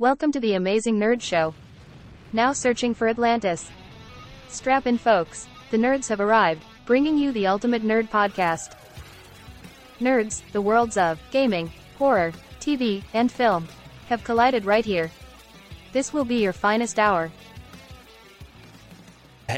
Welcome to the Amazing Nerd Show. Now searching for Atlantis. Strap in, folks. The nerds have arrived, bringing you the ultimate nerd podcast. Nerds, the worlds of gaming, horror, TV, and film, have collided right here. This will be your finest hour.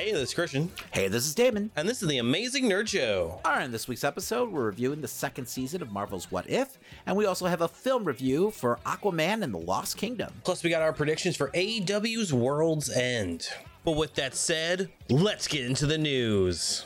Hey, this is Christian, Hey, this is Damon. and this is the Amazing Nerd Show. All right, in this week's episode, we're reviewing the second season of Marvel's What If, and we also have a film review for Aquaman and the Lost Kingdom. Plus, we got our predictions for AEW's World's End. But with that said, let's get into the news.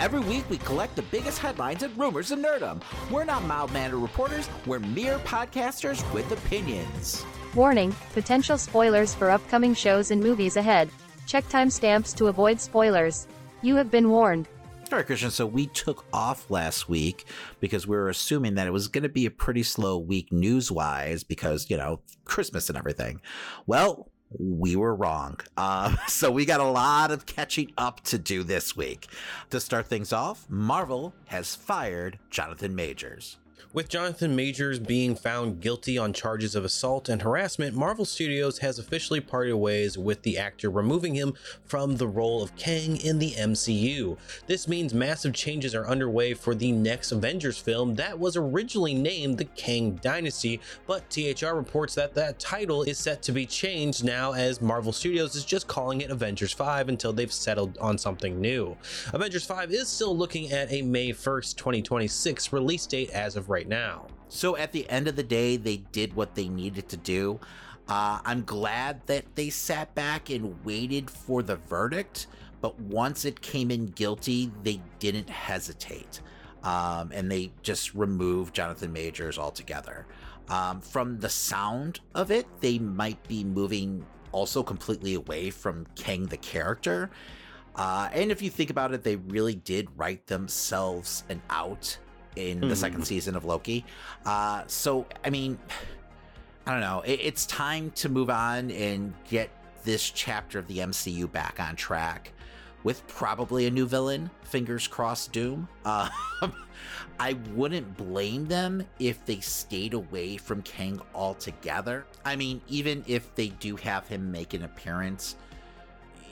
Every week, we collect the biggest headlines and rumors in nerdom. We're not mild mannered reporters, we're mere podcasters with opinions. Warning potential spoilers for upcoming shows and movies ahead. Check timestamps to avoid spoilers. You have been warned. All right, Christian, so we took off last week because we were assuming that it was going to be a pretty slow week news wise because, you know, Christmas and everything. Well, we were wrong. Uh, so we got a lot of catching up to do this week. To start things off, Marvel has fired Jonathan Majors. With Jonathan Majors being found guilty on charges of assault and harassment, Marvel Studios has officially parted ways with the actor, removing him from the role of Kang in the MCU. This means massive changes are underway for the next Avengers film that was originally named the Kang Dynasty, but THR reports that that title is set to be changed now as Marvel Studios is just calling it Avengers 5 until they've settled on something new. Avengers 5 is still looking at a May 1st, 2026 release date as of right now. So at the end of the day, they did what they needed to do. Uh, I'm glad that they sat back and waited for the verdict, but once it came in guilty, they didn't hesitate. Um, and they just removed Jonathan Majors altogether. Um, from the sound of it, they might be moving also completely away from Kang the character. Uh, and if you think about it, they really did write themselves an out in the Mhm. second season of Loki. Uh, so, I mean, I don't know. It, it's time to move on and get this chapter of the MCU back on track with probably a new villain. Fingers crossed, Doom. Uh, I wouldn't blame them if they stayed away from Kang altogether. I mean, even if they do have him make an appearance,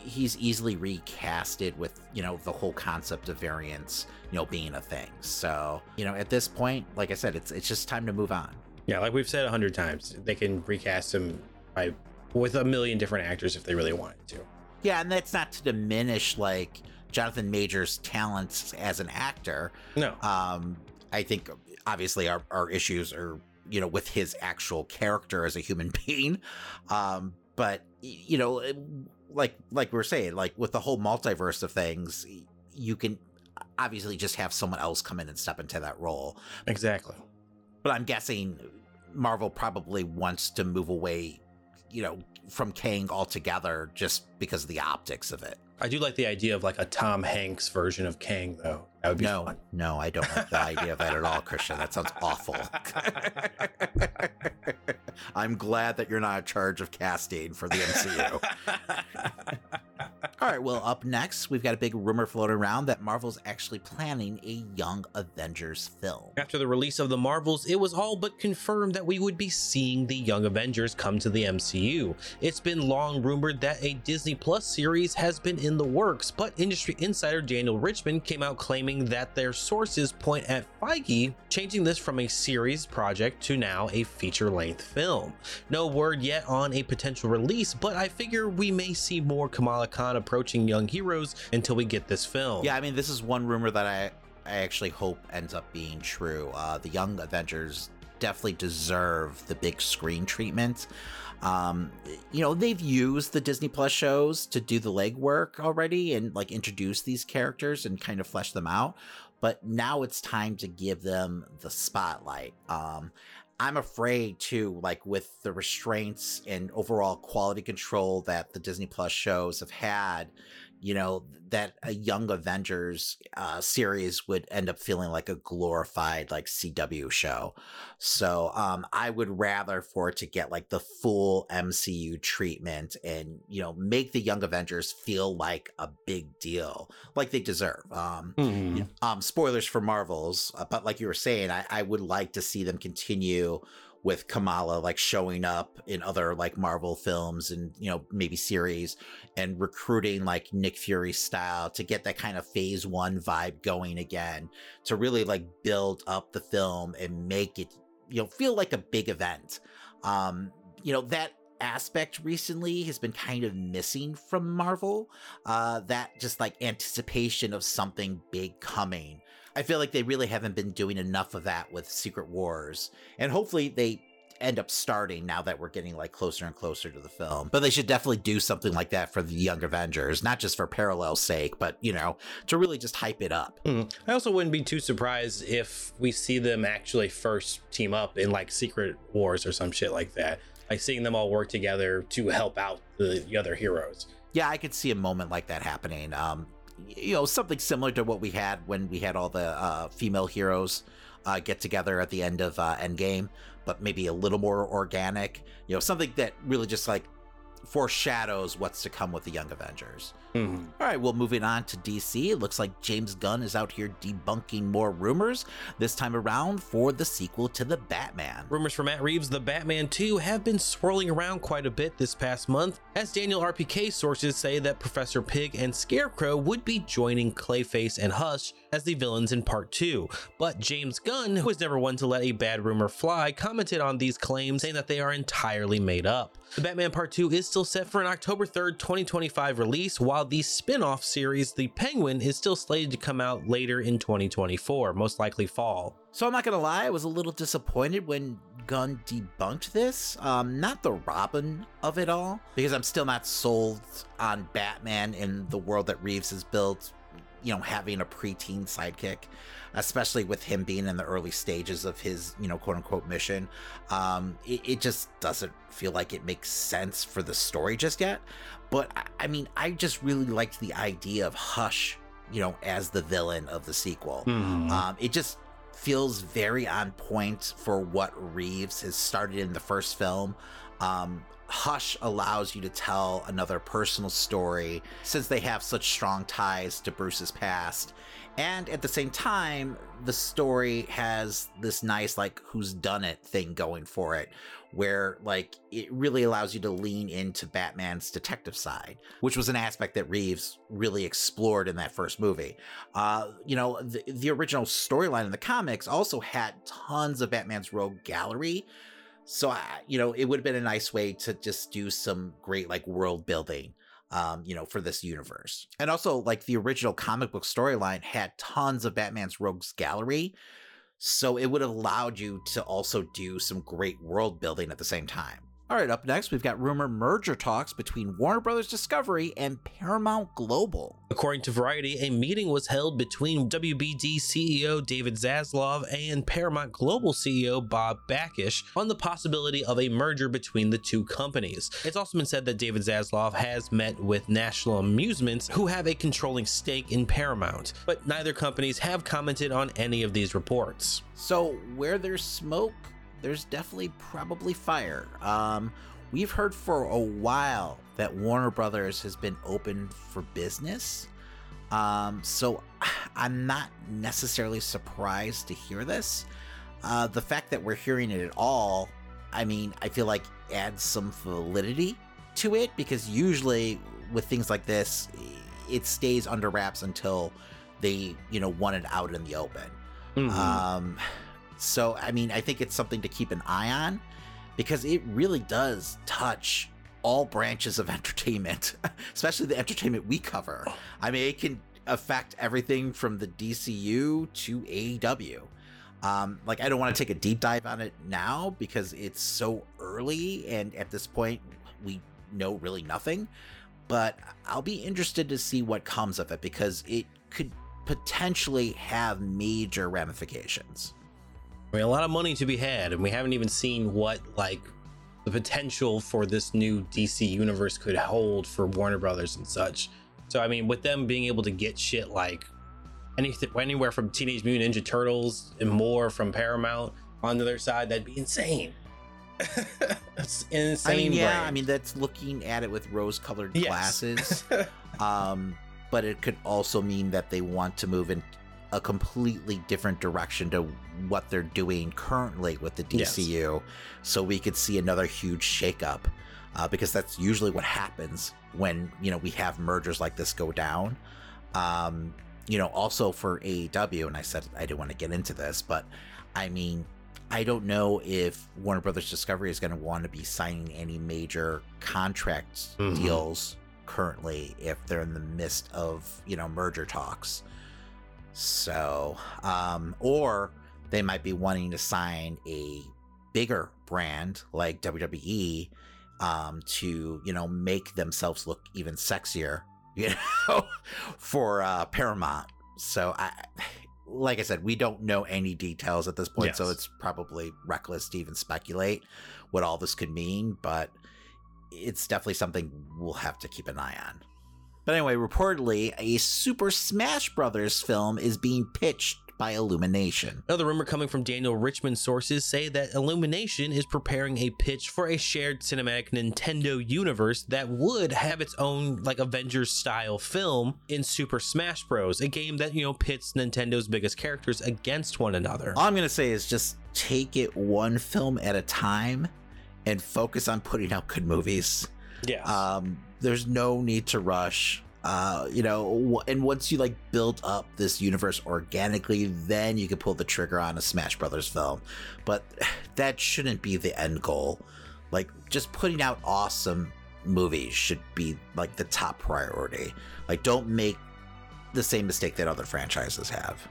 he's easily recasted with you know the whole concept of variants you know being a thing. So you know at this point like i said it's it's just time to move on. Yeah, like we've said a hundred times, they can recast him by with a million different actors if they really wanted to. yeah and that's not to diminish like jonathan major's talents as an actor. No, um i think obviously our, our issues are you know with his actual character as a human being. Um but you know like like we were saying like with the whole multiverse of things you can obviously just have someone else come in and step into that role exactly. but i'm guessing marvel probably wants to move away you know from kang altogether just because of the optics of it I do like the idea of like a Tom Hanks version of Kang, though. That would be no fun. no i don't like the idea of that at all christian that sounds awful I'm glad that you're not in charge of casting for the MCU. All right, well, up next, we've got a big rumor floating around that Marvel's actually planning a Young Avengers film. After the release of the Marvels, it was all but confirmed that we would be seeing the Young Avengers come to the MCU. It's been long rumored that a Disney Plus series has been in the works, but industry insider Daniel Richtman came out claiming that their sources point at Feige changing this from a series project to now a feature length film. No word yet on a potential release, but I figure we may see more Kamala Khan approaching young heroes until we get this film. Yeah, I mean, this is one rumor that I, I actually hope ends up being true. Uh, the Young Avengers definitely deserve the big screen treatment. Um, you know, they've used the Disney Plus shows to do the legwork already and like introduce these characters and kind of flesh them out. But now it's time to give them the spotlight. Um, I'm afraid too, like with the restraints and overall quality control that the Disney Plus shows have had, you know, that a Young Avengers uh, series would end up feeling like a glorified like CW show. So um, I would rather for it to get like the full MCU treatment and you know make the Young Avengers feel like a big deal, like they deserve. Um, Hmm. um spoilers for marvels uh, but like you were saying I, I would like to see them continue with Kamala like showing up in other like Marvel films and you know maybe series and recruiting like Nick Fury style to get that kind of phase 1 vibe going again to really like build up the film and make it you know feel like a big event. Um you know that aspect recently has been kind of missing from Marvel. Uh, that just like anticipation of something big coming. I feel like they really haven't been doing enough of that with Secret Wars, and hopefully they end up starting now that we're getting like closer and closer to the film. But they should definitely do something like that for the Young Avengers, not just for parallel's sake, but you know, to really just hype it up. Mm. I also wouldn't be too surprised if we see them actually first team up in like Secret Wars or some shit like that. Like seeing them all work together to help out the, the other heroes. Yeah, I could see a moment like that happening. Um, you know, something similar to what we had when we had all the uh, female heroes uh, get together at the end of uh, Endgame, but maybe a little more organic. You know, something that really just like foreshadows what's to come with the Young Avengers. Mm-hmm. All right, well, moving on to DC, it looks like James Gunn is out here debunking more rumors, this time around for the sequel to The Batman. Rumors for Matt Reeves' The Batman 2 have been swirling around quite a bit this past month, as Daniel RPK sources say that Professor Pig and Scarecrow would be joining Clayface and Hush as the villains in Part 2. But James Gunn, who was never one to let a bad rumor fly, commented on these claims, saying that they are entirely made up. The Batman Part 2 is still set for an October 3rd, 2025 release, while the spin off series, The Penguin, is still slated to come out later in 2024, most likely fall. So I'm not gonna lie, I was a little disappointed when Gunn debunked this. Um, not the Robin of it all, because I'm still not sold on Batman in the world that Reeves has built you know, having a preteen sidekick, especially with him being in the early stages of his, you know, quote unquote mission. Um, it, it just doesn't feel like it makes sense for the story just yet. But I, I mean, I just really liked the idea of Hush, you know, as the villain of the sequel. Mm-hmm. Um, it just feels very on point for what Reeves has started in the first film. Um, Hush allows you to tell another personal story since they have such strong ties to Bruce's past. And at the same time, the story has this nice, like, who's done it thing going for it, where, like, it really allows you to lean into Batman's detective side, which was an aspect that Reeves really explored in that first movie. Uh, you know, the, the original storyline in the comics also had tons of Batman's rogue gallery so I, you know, it would have been a nice way to just do some great like world building um, you know, for this universe. And also, like the original comic book storyline had tons of Batman's rogues gallery. So it would have allowed you to also do some great world building at the same time. All right, up next, we've got rumor merger talks between Warner Brothers Discovery and Paramount Global. According to Variety, a meeting was held between WBD CEO David Zaslav and Paramount Global CEO Bob Bakish on the possibility of a merger between the two companies. It's also been said that David Zaslav has met with National Amusements, who have a controlling stake in Paramount, but neither companies have commented on any of these reports. So, where there's smoke, there's definitely probably fire. Um, we've heard for a while that Warner Brothers has been open for business. Um, so I'm not necessarily surprised to hear this. Uh, the fact that we're hearing it at all, I mean, I feel like adds some validity to it because usually with things like this, it stays under wraps until they, you know, want it out in the open. Mm-hmm. Um, so, I mean, I think it's something to keep an eye on because it really does touch all branches of entertainment, especially the entertainment we cover. I mean, it can affect everything from the DCU to AEW. Um, like, I don't want to take a deep dive on it now because it's so early, and at this point, we know really nothing. But I'll be interested to see what comes of it because it could potentially have major ramifications. I mean, a lot of money to be had, and we haven't even seen what like the potential for this new DC universe could hold for Warner Brothers and such. So, I mean, with them being able to get shit like anything, anywhere from Teenage Mutant Ninja Turtles and more from Paramount onto their side, that'd be insane. that's insane. I mean, yeah, I mean, that's looking at it with rose-colored yes. glasses. um, but it could also mean that they want to move in a completely different direction to what they're doing currently with the DCU, so we could see another huge shakeup. Uh, because that's usually what happens when you know we have mergers like this go down. Um, you know, also for AEW, and I said I didn't want to get into this, but I mean, I don't know if Warner Brothers Discovery is going to want to be signing any major contract Mhm. deals currently if they're in the midst of you know merger talks. So, um, or they might be wanting to sign a bigger brand like WWE um, to you know make themselves look even sexier, you know, for uh, Paramount. So I, like I said, we don't know any details at this point, so it's probably reckless to even speculate what all this could mean. But it's definitely something we'll have to keep an eye on. But anyway, reportedly, a Super Smash Brothers film is being pitched by Illumination. Another rumor coming from Daniel Richtman sources say that Illumination is preparing a pitch for a shared cinematic Nintendo universe that would have its own like Avengers style film in Super Smash Bros, a game that, you know, pits Nintendo's biggest characters against one another. All I'm going to say is just take it one film at a time and focus on putting out good movies. Yeah. Um, there's no need to rush. Uh, you know, and once you like build up this universe organically, then you can pull the trigger on a Smash Brothers film. But that shouldn't be the end goal. Like, just putting out awesome movies should be like the top priority. Like, don't make the same mistake that other franchises have.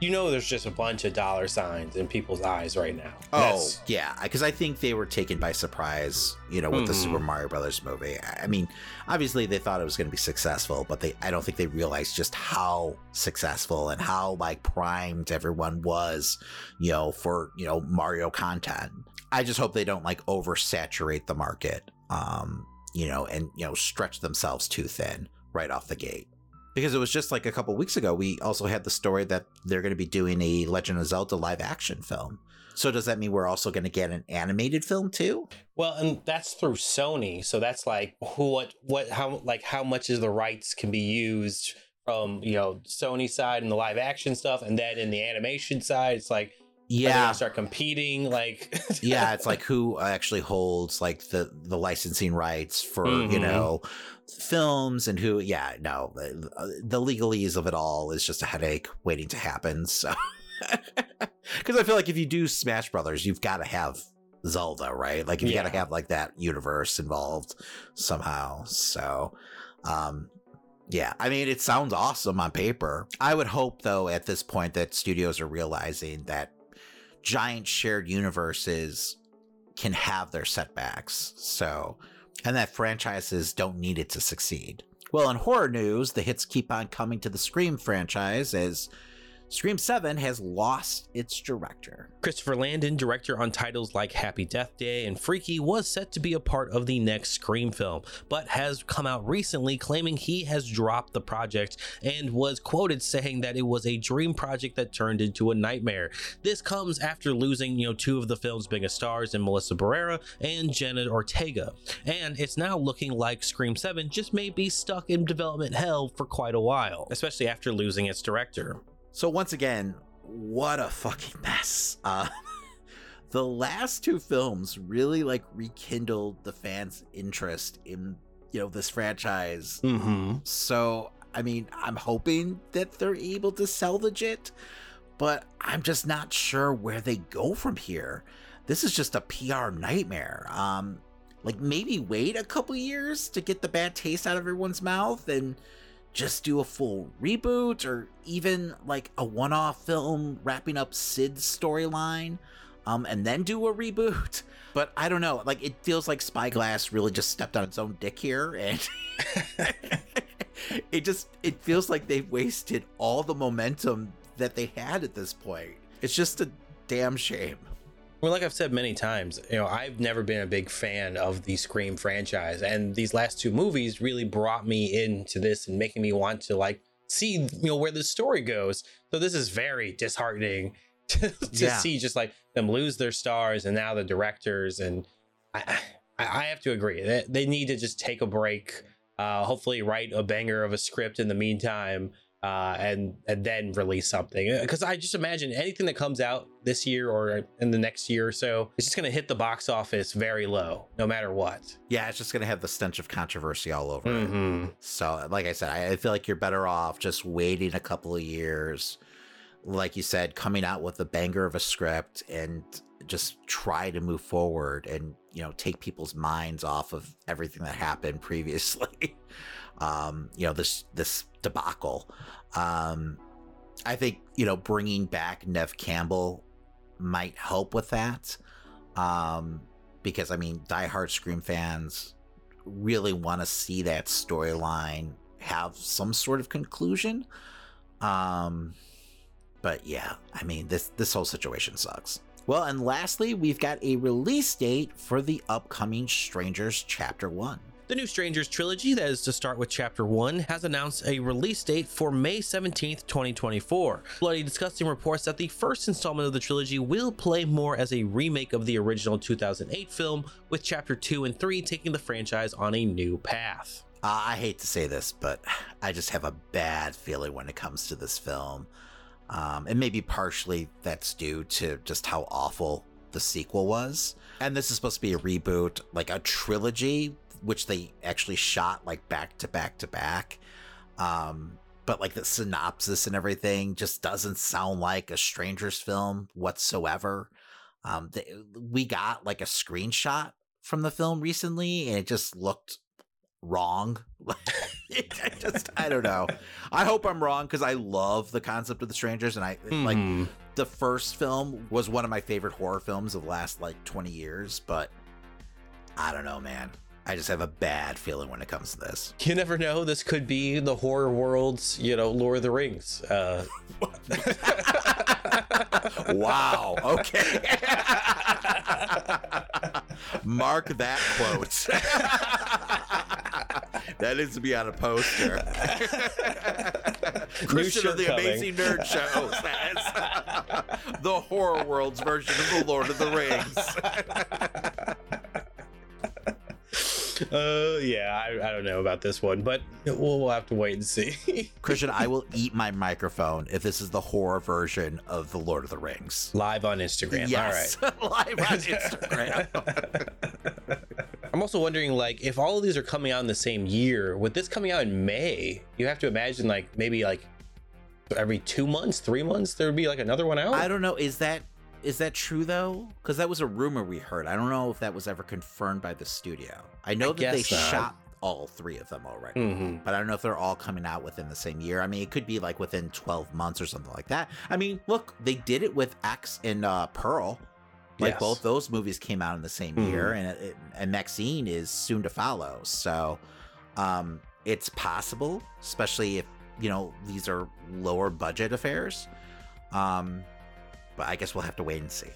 You know there's just a bunch of dollar signs in people's eyes right now. Oh That's- yeah, because I think they were taken by surprise, you know, with the Mhm. Super Mario Brothers movie. I I mean, obviously they thought it was going to be successful, but they I don't think they realized just how successful and how like primed everyone was, you know, for you know Mario content. I just hope they don't like oversaturate the market, um, you know, and you know stretch themselves too thin right off the gate. Because it was just like a couple weeks ago, we also had the story that they're going to be doing a Legend of Zelda live action film. So does that mean we're also going to get an animated film too? Well, and that's through Sony, so that's like who, what, what, how, like how much is the rights can be used from you know Sony side and the live action stuff, and then in the animation side, it's like Yeah, start competing, like yeah. It's like who actually holds like the the licensing rights for you Mhm. know films and who? Yeah, no, the, the legalese of it all is just a headache waiting to happen. So, because I feel like if you do Smash Brothers, you've got to have Zelda, right? Like you got to have like that universe involved somehow. So, um, yeah, I mean, it sounds awesome on paper. I would hope, though, at this point that studios are realizing that giant shared universes can have their setbacks. So, and that franchises don't need it to succeed. Well, in horror news, the hits keep on coming to the Scream franchise as Scream 7 has lost its director. Christopher Landon, director on titles like Happy Death Day and Freaky, was set to be a part of the next Scream film, but has come out recently claiming he has dropped the project and was quoted saying that it was a dream project that turned into a nightmare. This comes after losing, you know, two of the film's biggest stars in Melissa Barrera and Jenna Ortega, and it's now looking like Scream 7 just may be stuck in development hell for quite a while, especially after losing its director. So, once again, what a fucking mess. Uh, the last two films really like rekindled the fans' interest in, you know, this franchise Mm-hmm. So, I mean, I'm hoping that they're able to salvage it, but I'm just not sure where they go from here. This is just a PR nightmare. Um, like maybe wait a couple years to get the bad taste out of everyone's mouth and just do a full reboot or even like a one-off film wrapping up Sid's storyline um and then do a reboot. But I don't know, like it feels like Spyglass really just stepped on its own dick here and it just it feels like they've wasted all the momentum that they had at this point. It's just a damn shame. Well, like I've said many times, you know, I've never been a big fan of the Scream franchise, and these last two movies really brought me into this and making me want to like see, you know, where the story goes. So this is very disheartening to, to Yeah. see just like them lose their stars and now the directors, and I, I, I have to agree that they need to just take a break. Uh, hopefully, write a banger of a script in the meantime, uh, and and then release something. Because I just imagine anything that comes out this year or in the next year or so, it's just going to hit the box office very low, no matter what. Yeah, it's just going to have the stench of controversy all over it. hmm So, like I said, I, I feel like you're better off just waiting a couple of years, like you said, coming out with a banger of a script and just try to move forward and you know take people's minds off of everything that happened previously. um, you know this this debacle. Um, I think you know bringing back Neve Campbell might help with that. Um, because I mean, diehard Scream fans really want to see that storyline have some sort of conclusion. Um, but yeah, I mean this this whole situation sucks. Well, and lastly, we've got a release date for the upcoming Strangers Chapter One. The new Strangers trilogy, that is to start with Chapter 1, has announced a release date for May 17th, 2024. Bloody Disgusting reports that the first installment of the trilogy will play more as a remake of the original 2008 film, with Chapter 2 and 3 taking the franchise on a new path. Uh, I hate to say this, but I just have a bad feeling when it comes to this film. Um, and maybe partially that's due to just how awful the sequel was. And this is supposed to be a reboot, like a trilogy, which they actually shot like back to back to back. Um, but like the synopsis and everything just doesn't sound like a Strangers film whatsoever. Um, they, we got like a screenshot from the film recently, and it just looked wrong. I just I don't know. I hope I'm wrong because I love the concept of the strangers, and I like Hmm. the first film was one of my favorite horror films of the last like 20 years, but I don't know, man. I just have a bad feeling when it comes to this. You never know, this could be the horror world's, you know, Lord of the Rings. Uh, wow. Okay. Mark that quote. that needs to be on a poster. Christian of the coming. Amazing Nerd Show says the horror world's version of the Lord of the Rings. uh, yeah, I, I don't know about this one, but we'll, we'll have to wait and see. Christian, I will eat my microphone if this is the horror version of the Lord of the Rings. Live on Instagram. Yes, live on All right. Instagram. I'm also wondering, like, if all of these are coming out in the same year, with this coming out in May, you have to imagine, like, maybe like every two months, three months, there would be like another one out. I don't know. Is that is that true though? Because that was a rumor we heard. I don't know if that was ever confirmed by the studio. I know I that they not. shot all three of them already. hmm But I don't know if they're all coming out within the same year. I mean, it could be like within 12 months or something like that. I mean, look, they did it with X and uh, Pearl. Like Yes. both those movies came out in the same Mhm. year, and it, and Maxine is soon to follow. So, um, it's possible, especially if you know these are lower budget affairs. Um, but I guess we'll have to wait and see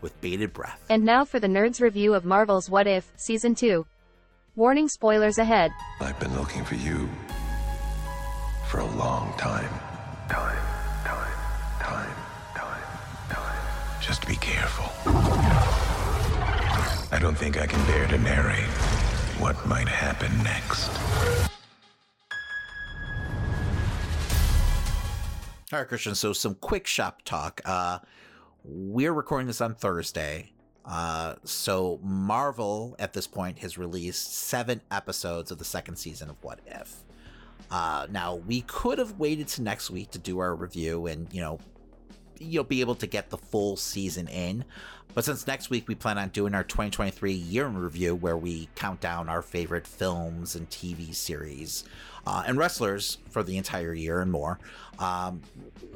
with bated breath. And now for the Nerds review of Marvel's What If, Season 2. Warning spoilers ahead. I've been looking for you for a long time. Time, time, time, time, time. Just be careful. I don't think I can bear to narrate what might happen next. All right, Christian. So some quick shop talk. Uh, we're recording this on Thursday. Uh, so Marvel at this point has released seven episodes of the second season of What If. Uh, now we could have waited to next week to do our review and you know, you'll be able to get the full season in. But since next week we plan on doing our 2023 year in review, where we count down our favorite films and TV series uh, and wrestlers for the entire year and more. Um,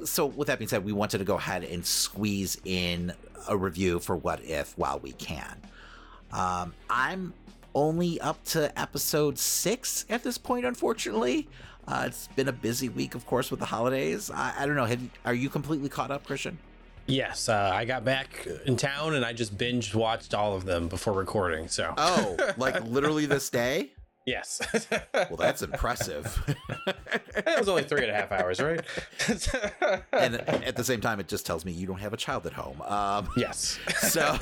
so, with that being said, we wanted to go ahead and squeeze in a review for What If while we can. Um, I'm only up to episode six at this point, unfortunately. Uh, it's been a busy week, of course, with the holidays. I, I don't know. You, are you completely caught up, Christian? Yes, uh, I got back in town and I just binge watched all of them before recording. So, Oh, like literally this day? yes. Well, that's impressive. it was only three and a half hours, right? and at the same time, it just tells me you don't have a child at home. Um, yes. so,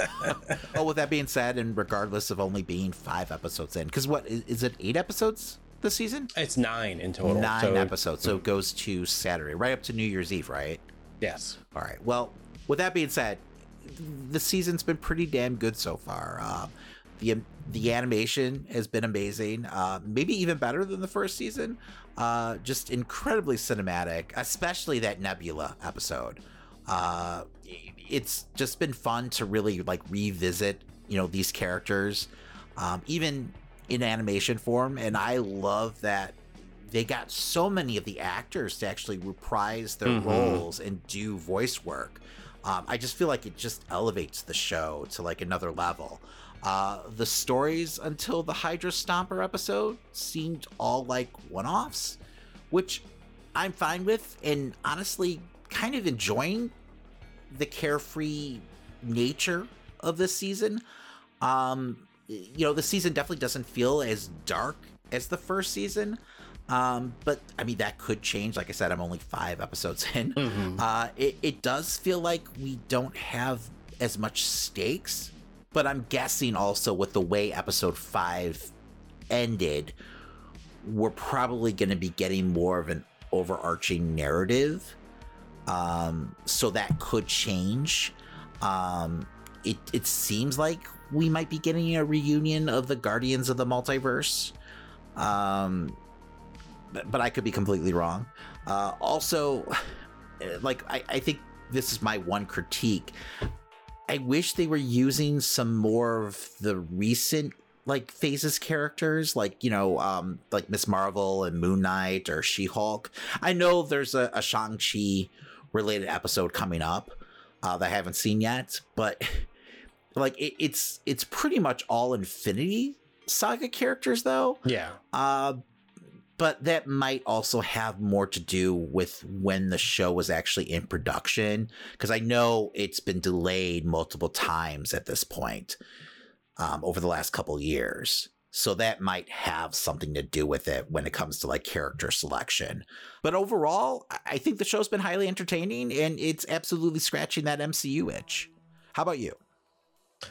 oh, with that being said, and regardless of only being five episodes in, because what is, is it? Eight episodes this season? It's nine in total. Nine so- episodes. So it goes to Saturday, right up to New Year's Eve, right? Yes. All right. Well, with that being said, the season's been pretty damn good so far. Uh, the the animation has been amazing. Uh, maybe even better than the first season. Uh, just incredibly cinematic, especially that Nebula episode. Uh, it's just been fun to really like revisit, you know, these characters, um, even in animation form. And I love that they got so many of the actors to actually reprise their Mhm. roles and do voice work. Um, I just feel like it just elevates the show to like another level. Uh, the stories until the Hydra Stomper episode seemed all like one offs, which I'm fine with, and honestly, kind of enjoying the carefree nature of this season. Um, you know, the season definitely doesn't feel as dark as the first season. Um, but I mean, that could change. Like I said, I'm only five episodes in. Mhm. Uh, it, it does feel like we don't have as much stakes, but I'm guessing also with the way episode five ended, we're probably going to be getting more of an overarching narrative. Um, so that could change. Um, it, it seems like we might be getting a reunion of the Guardians of the Multiverse. Um, but, but I could be completely wrong. Uh, also, like I, I think this is my one critique. I wish they were using some more of the recent like phases characters, like you know, um, like Miss Marvel and Moon Knight or She Hulk. I know there's a, a Shang Chi related episode coming up uh, that I haven't seen yet, but like it, it's it's pretty much all Infinity Saga characters though. Yeah. Uh, but that might also have more to do with when the show was actually in production, because I know it's been delayed multiple times at this point um, over the last couple years. So that might have something to do with it when it comes to like character selection. But overall, I- I think the show's been highly entertaining and it's absolutely scratching that MCU itch. How about you?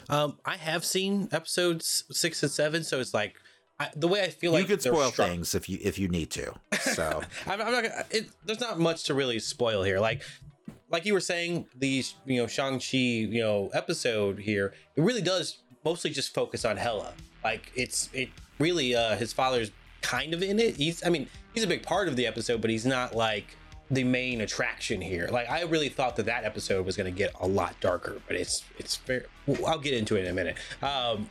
Um, I have seen episodes six and seven, so it's like I, the way I feel like you could spoil things if you if you need to. So I'm, I'm not. Gonna, it, there's not much to really spoil here. Like, like you were saying, the you know Shang Chi you know episode here, it really does mostly just focus on Hela. Like, it's it really uh his father's kind of in it. He's I mean he's a big part of the episode, but he's not like the main attraction here. Like, I really thought that that episode was going to get a lot darker, but it's it's fair. I'll get into it in a minute. Um,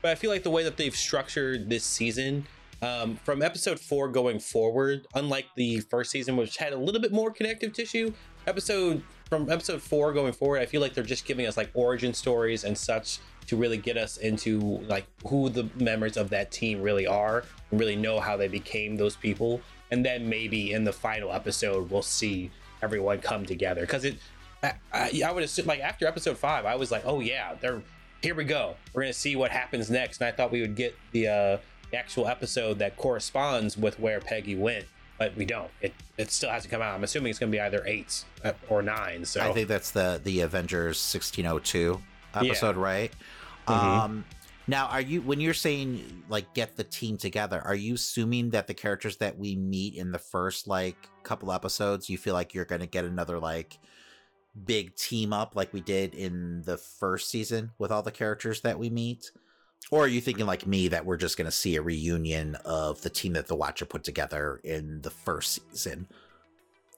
but I feel like the way that they've structured this season um, from episode four going forward, unlike the first season, which had a little bit more connective tissue, episode from episode four going forward, I feel like they're just giving us like origin stories and such to really get us into like who the members of that team really are and really know how they became those people. And then maybe in the final episode, we'll see everyone come together because it. I, I, I would assume like after episode five, I was like, oh yeah, they're here we go. We're gonna see what happens next. And I thought we would get the uh the actual episode that corresponds with where Peggy went, but we don't. It it still has to come out. I'm assuming it's gonna be either eight uh, or nine. So I think that's the the Avengers 1602 episode, right? Mhm. Um now are you when you're saying like get the team together, are you assuming that the characters that we meet in the first like couple episodes, you feel like you're going to get another like big team up like we did in the first season with all the characters that we meet? Or are you thinking like me that we're just going to see a reunion of the team that the Watcher put together in the first season?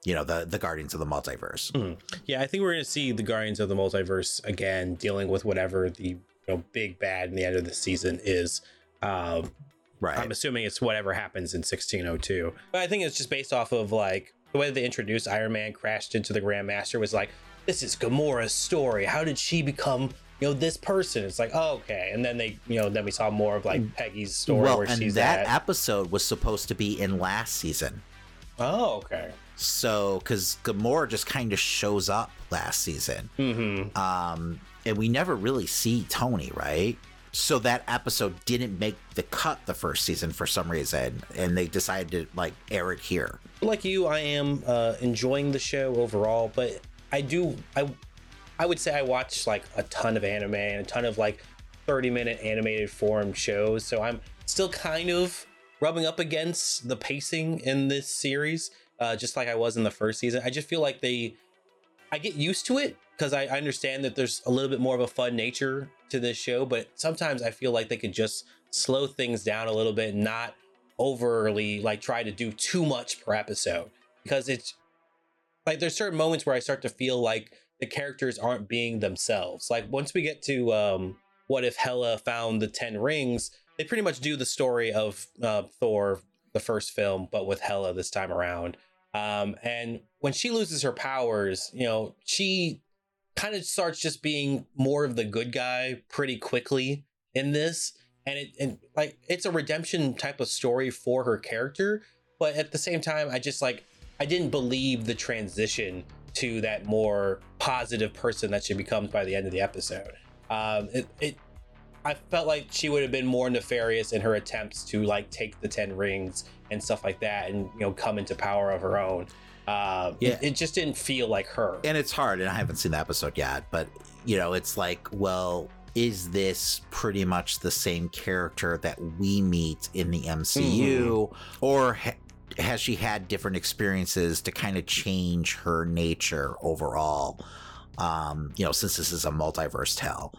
You know, the the Guardians of the Multiverse. Hmm. yeah, I think we're gonna see the Guardians of the Multiverse again dealing with whatever the you know big bad in the end of the season is. Um, Right. I'm assuming it's whatever happens in 1602. But I think it's just based off of like the way they introduced Iron Man crashed into the Grandmaster was like, this is Gamora's story. How did she become, you know, this person? It's like, oh, okay. And then they, you know, then we saw more of like Peggy's story well, where and she's that at. episode was supposed to be in last season. oh, okay. So, because Gamora just kind of shows up last season, Mm-hmm. um, and we never really see Tony, right? So that episode didn't make the cut the first season for some reason, and they decided to like air it here. like you, I am uh, enjoying the show overall, but I do I I would say I watch like a ton of anime and a ton of like 30 minute animated form shows, so I'm still kind of rubbing up against the pacing in this series, uh, just like I was in the first season. I just feel like they, I get used to it because I, I understand that there's a little bit more of a fun nature to this show, but sometimes I feel like they could just slow things down a little bit, not overly like try to do too much per episode because it's like there's certain moments where I start to feel like the characters aren't being themselves. Like once we get to um, what if Hela found the ten rings, they pretty much do the story of uh, Thor, the first film, but with Hela this time around. Um, and when she loses her powers, you know, she kind of starts just being more of the good guy pretty quickly in this. And it and like it's a redemption type of story for her character, but at the same time, I just like I didn't believe the transition to that more positive person that she becomes by the end of the episode. Um, it, it I felt like she would have been more nefarious in her attempts to like take the ten rings and stuff like that, and you know come into power of her own. Uh, Yeah. it, it just didn't feel like her. and it's hard and i haven't seen the episode yet but you know it's like well is this pretty much the same character that we meet in the mcu or ha- has she had different experiences to kind of change her nature overall um you know since this is a multiverse tale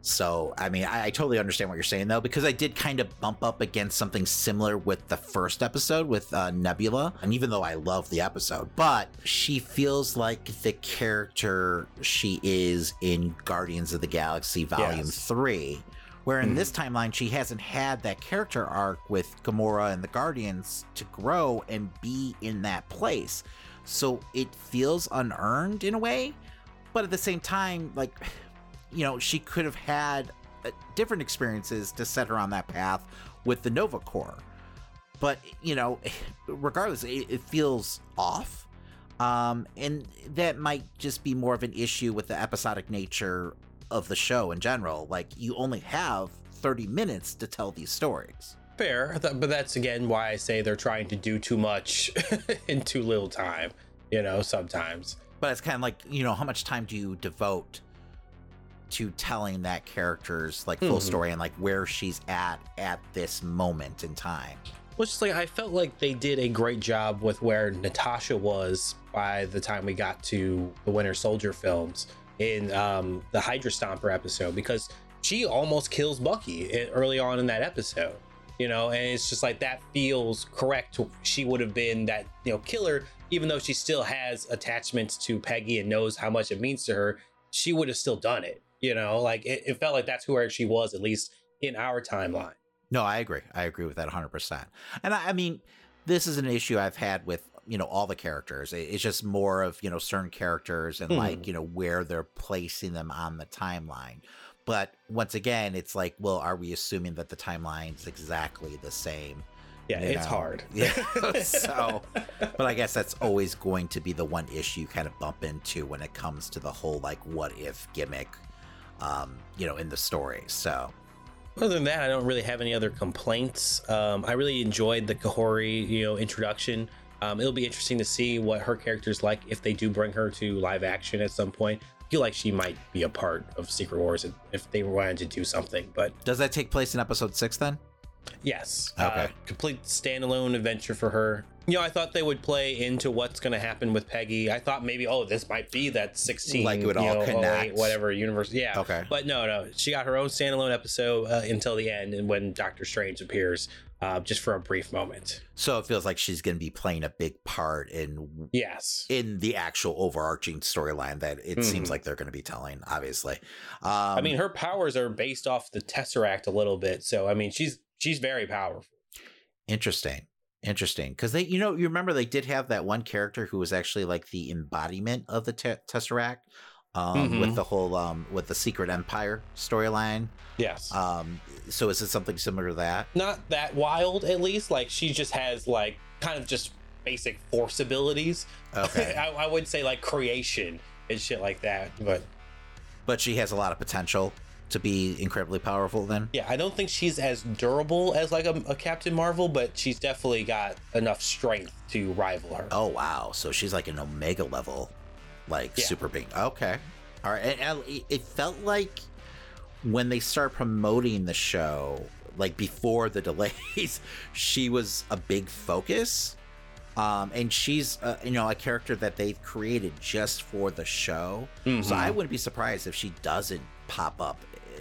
so i mean I, I totally understand what you're saying though because i did kind of bump up against something similar with the first episode with uh, nebula and even though i love the episode but she feels like the character she is in guardians of the galaxy volume Yes. 3 where in Mhm. this timeline she hasn't had that character arc with gamora and the guardians to grow and be in that place so it feels unearned in a way but at the same time like you know she could have had uh, different experiences to set her on that path with the nova corps but you know regardless it, it feels off um and that might just be more of an issue with the episodic nature of the show in general like you only have 30 minutes to tell these stories Fair, but that's again why I say they're trying to do too much in too little time. You know, sometimes. but it's kind of like you know how much time do you devote to telling that character's like full Mhm. story and like where she's at at this moment in time Well, it's just like I felt like they did a great job with where Natasha was by the time we got to the Winter Soldier films in um, the Hydra Stomper episode because she almost kills Bucky early on in that episode. You know, and it's just like that feels correct. She would have been that you know killer, even though she still has attachments to Peggy and knows how much it means to her. She would have still done it. You know, like it, it felt like that's who she was at least in our timeline. No, I agree. I agree with that 100%. And I, I mean, this is an issue I've had with, you know, all the characters. It's just more of, you know, certain characters and Mhm. like, you know, where they're placing them on the timeline. But once again, it's like, well, are we assuming that the timeline's exactly the same? Yeah, You it's know, hard. Yeah. so, but I guess that's always going to be the one issue you kind of bump into when it comes to the whole like what if gimmick, um, you know, in the story. So, Other than that, I don't really have any other complaints. Um, I really enjoyed the Kahori, you know, introduction. Um, it'll be interesting to see what her character's like if they do bring her to live action at some point. I feel like she might be a part of Secret Wars if- they wanted to do something. But does that take place in episode six then? yes, Okay. uh, complete standalone adventure for her. You know, I thought they would play into what's going to happen with Peggy. I thought maybe, oh, this might be that 16, Like it would all know, 08, connect. whatever universe. Yeah. Okay. But no, no, she got her own standalone episode uh, until the end, and when Doctor Strange appears, uh, just for a brief moment. So it feels like she's going to be playing a big part in Yes. in the actual overarching storyline that it seems Mhm. like they're going to be telling. Obviously, um, I mean, her powers are based off the Tesseract a little bit, so I mean, she's she's very powerful. interesting, interesting. Because they, you know, you remember they did have that one character who was actually like the embodiment of the te- Tesseract. Um, Mhm. with the whole um with the Secret Empire storyline. Yes. Um, so is it something similar to that? Not that wild, at least. Like she just has like kind of just basic force abilities. Okay, I, I would say like creation and shit like that, but but she has a lot of potential to be incredibly powerful. Then Yeah, I don't think she's as durable as like a, a Captain Marvel, but she's definitely got enough strength to rival her. Oh wow! So she's like an Omega level, like Yeah. super being. Okay, all right. And, and it- felt like when they start promoting the show, like before the delays, she was a big focus. Um, and she's uh, you know a character that they've created just for the show. So I wouldn't be surprised if she doesn't pop up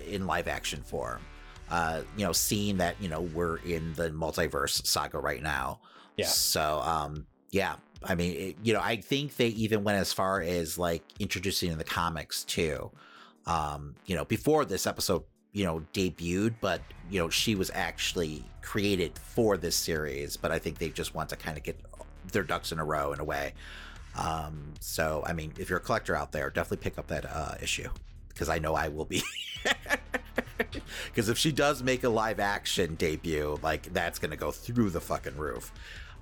in live action form. Uh, you know, seeing that you know we're in the multiverse saga right now. Yeah. So um, yeah, I mean, it, you know, I think they even went as far as like introducing in the comics too. Um, you know, before this episode, you know, debuted, but you know, she was actually created for this series. But I think they just want to kind of get their ducks in a row in a way. Um, so I mean, if you're a collector out there, definitely pick up that uh, issue because I know I will be. Because if she does make a live action debut, like that's gonna go through the fucking roof.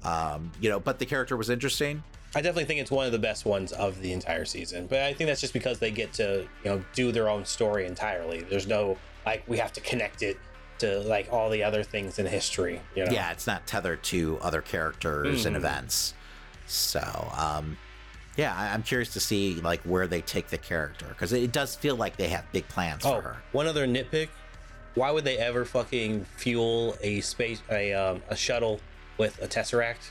Um, you know, but the character was interesting. I definitely think it's one of the best ones of the entire season. But I think that's just because they get to, you know, do their own story entirely. There's no like we have to connect it to like all the other things in history. You know? Yeah, it's not tethered to other characters and Mhm. events. So, um, yeah, I- I'm curious to see like where they take the character because it does feel like they have big plans Oh, for her. one other nitpick: Why would they ever fucking fuel a space a um, a shuttle with a tesseract?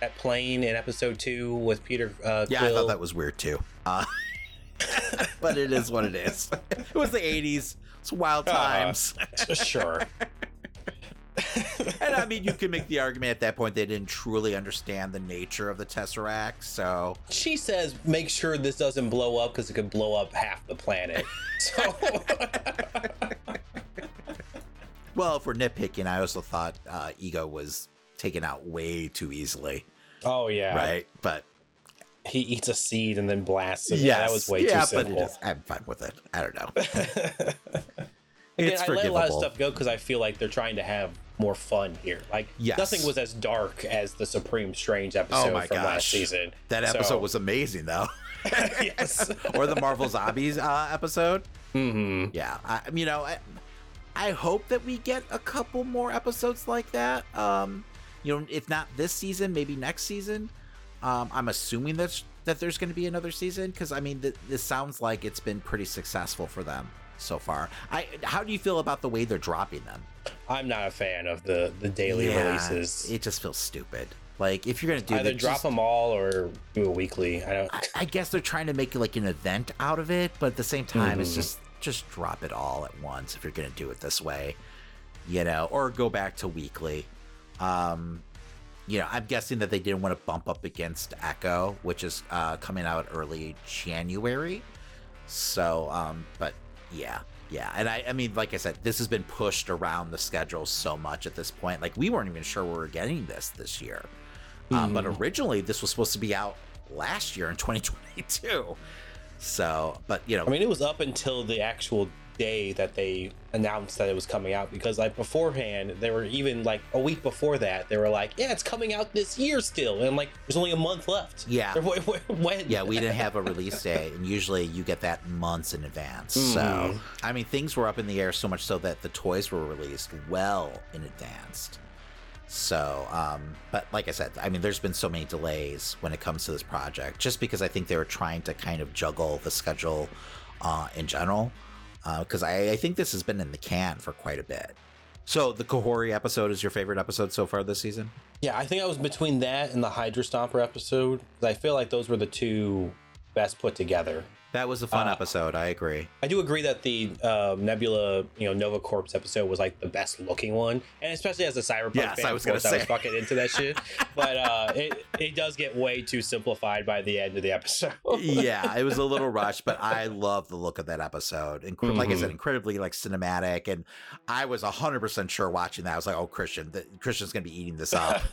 That plane in episode two with Peter. Uh, Yeah, I thought that was weird too. Uh, but it is what it is. It was the 80s. It's wild Uh, times. sure. and I mean, you can make the argument at that point they didn't truly understand the nature of the Tesseract. So, She says, "Make sure this doesn't blow up because it could blow up half the planet." So, well, if we're nitpicking, I also thought uh, Ego was taken out way too easily, oh yeah, right? But He eats a seed and then blasts it. that was way yeah, too simple. is, I'm fine with it. I don't know. Again, it's I let a lot of stuff go because I feel like they're trying to have more fun here. Like Yes. nothing was as dark as the Supreme Strange episode Oh my from last gosh. season. That So- episode was amazing, though. yes. or the Marvel Zombies uh, episode. hmm Yeah, I, you know, I, I hope that we get a couple more episodes like that. Um, you know, if not this season, maybe next season. Um, I'm assuming that that there's going to be another season because I mean, th- this sounds like it's been pretty successful for them so far. I, how do you feel about the way they're dropping them? I'm not a fan of the the daily Yeah, releases. It just feels stupid. Like if you're going to do Either that, drop just- them all or do a weekly. I don't. I, I guess they're trying to make like an event out of it, but at the same time, it's Mhm. just just drop it all at once if you're gonna do it this way, you know, or go back to weekly. Um, you know, I'm guessing that they didn't want to bump up against Echo, which is uh, coming out early January. So, um, but yeah, yeah, and I, I mean, like I said, this has been pushed around the schedule so much at this point. Like we weren't even sure we were getting this this year. Um, but originally, this was supposed to be out last year in 2022. So, but you know, I mean, it was up until the actual day that they announced that it was coming out because, like, beforehand, they were even like a week before that, they were like, "Yeah, it's coming out this year still," and like, "There's only a month left." Yeah. When? when? yeah, we didn't have a release date, and usually you get that months in advance. So, Mhm. I mean, things were up in the air so much so that the toys were released well in advance. So, um, but like I said, I mean, there's been so many delays when it comes to this project, just because I think they were trying to kind of juggle the schedule uh, in general. Uh, because I, I think this has been in the can for quite a bit. So, the Kahhori episode is your favorite episode so far this season? Yeah, I think I was between that and the Hydra Stomper episode. I feel like those were the two best put together. That was a fun Uh, episode. I agree. I do agree that the uh, Nebula, you know, Nova Corps episode was like the best looking one, and especially as a cyberpunk Yes, fan, I was gonna I was fucking into that shit. But uh, it it does get way too simplified by the end of the episode. yeah, it was a little rushed, but I love the look of that episode. Incre- Like I Mhm. said, incredibly like cinematic, and I was hundred percent sure watching that. I was like, "Oh, Christian, the, Christian's gonna be eating this up."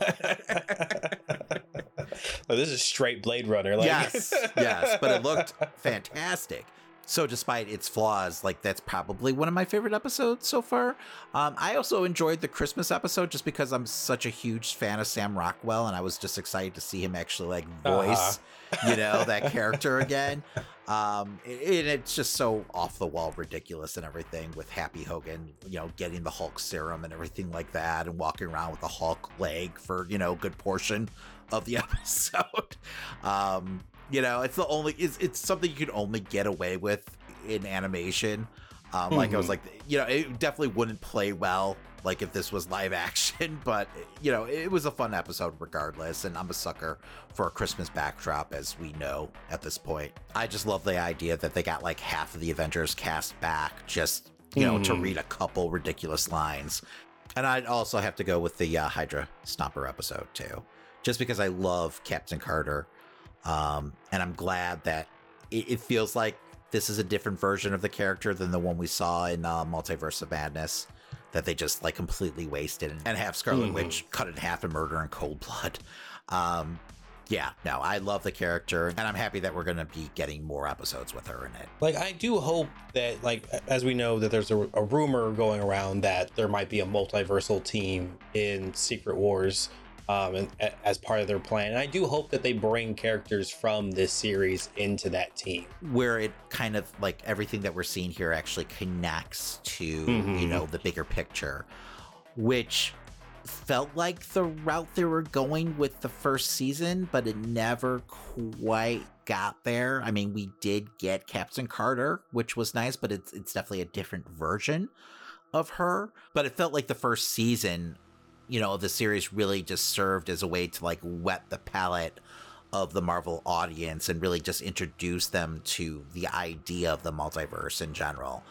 Oh, this is a straight Blade Runner. Like, yes, yes, but it looked fantastic. So, despite its flaws, like that's probably one of my favorite episodes so far. Um, I also enjoyed the Christmas episode just because I'm such a huge fan of Sam Rockwell, and I was just excited to see him actually like voice, you know, that character again. Um, and it's just so off the wall ridiculous and everything with Happy Hogan, you know, getting the Hulk serum and everything like that, and walking around with a Hulk leg for you know a good portion of the episode. Um, you know, it's the only it's it's something you can only get away with in animation. Um, like I was Mhm. like, you know, it definitely wouldn't play well like if this was live action, but you know, it was a fun episode regardless. And I'm a sucker for a Christmas backdrop, as we know at this point. I just love the idea that they got like half of the Avengers cast back just you know to Mhm. read a couple ridiculous lines. And I'd also have to go with the uh, Hydra Stomper episode too, just because I love Captain Carter. Um, and I'm glad that it, it feels like this is a different version of the character than the one we saw in uh, Multiverse of Madness that they just like completely wasted and, have Scarlet Mhm. Witch cut in half and murder in cold blood. Um, yeah, no, I love the character, and I'm happy that we're going to be getting more episodes with her in it. Like I do hope that, like as we know, that there's a, a rumor going around that there might be a multiversal team in Secret Wars, um, and, as part of their plan. And I do hope that they bring characters from this series into that team. where it kind of like everything that we're seeing here actually connects to you Mhm. know the bigger picture which felt like the route they were going with the first season but it never quite got there i mean we did get captain carter which was nice but it's it's definitely a different version of her but it felt like the first season you know the series really just served as a way to like whet the palate of the Marvel audience and really just introduce them to the idea of the multiverse in general.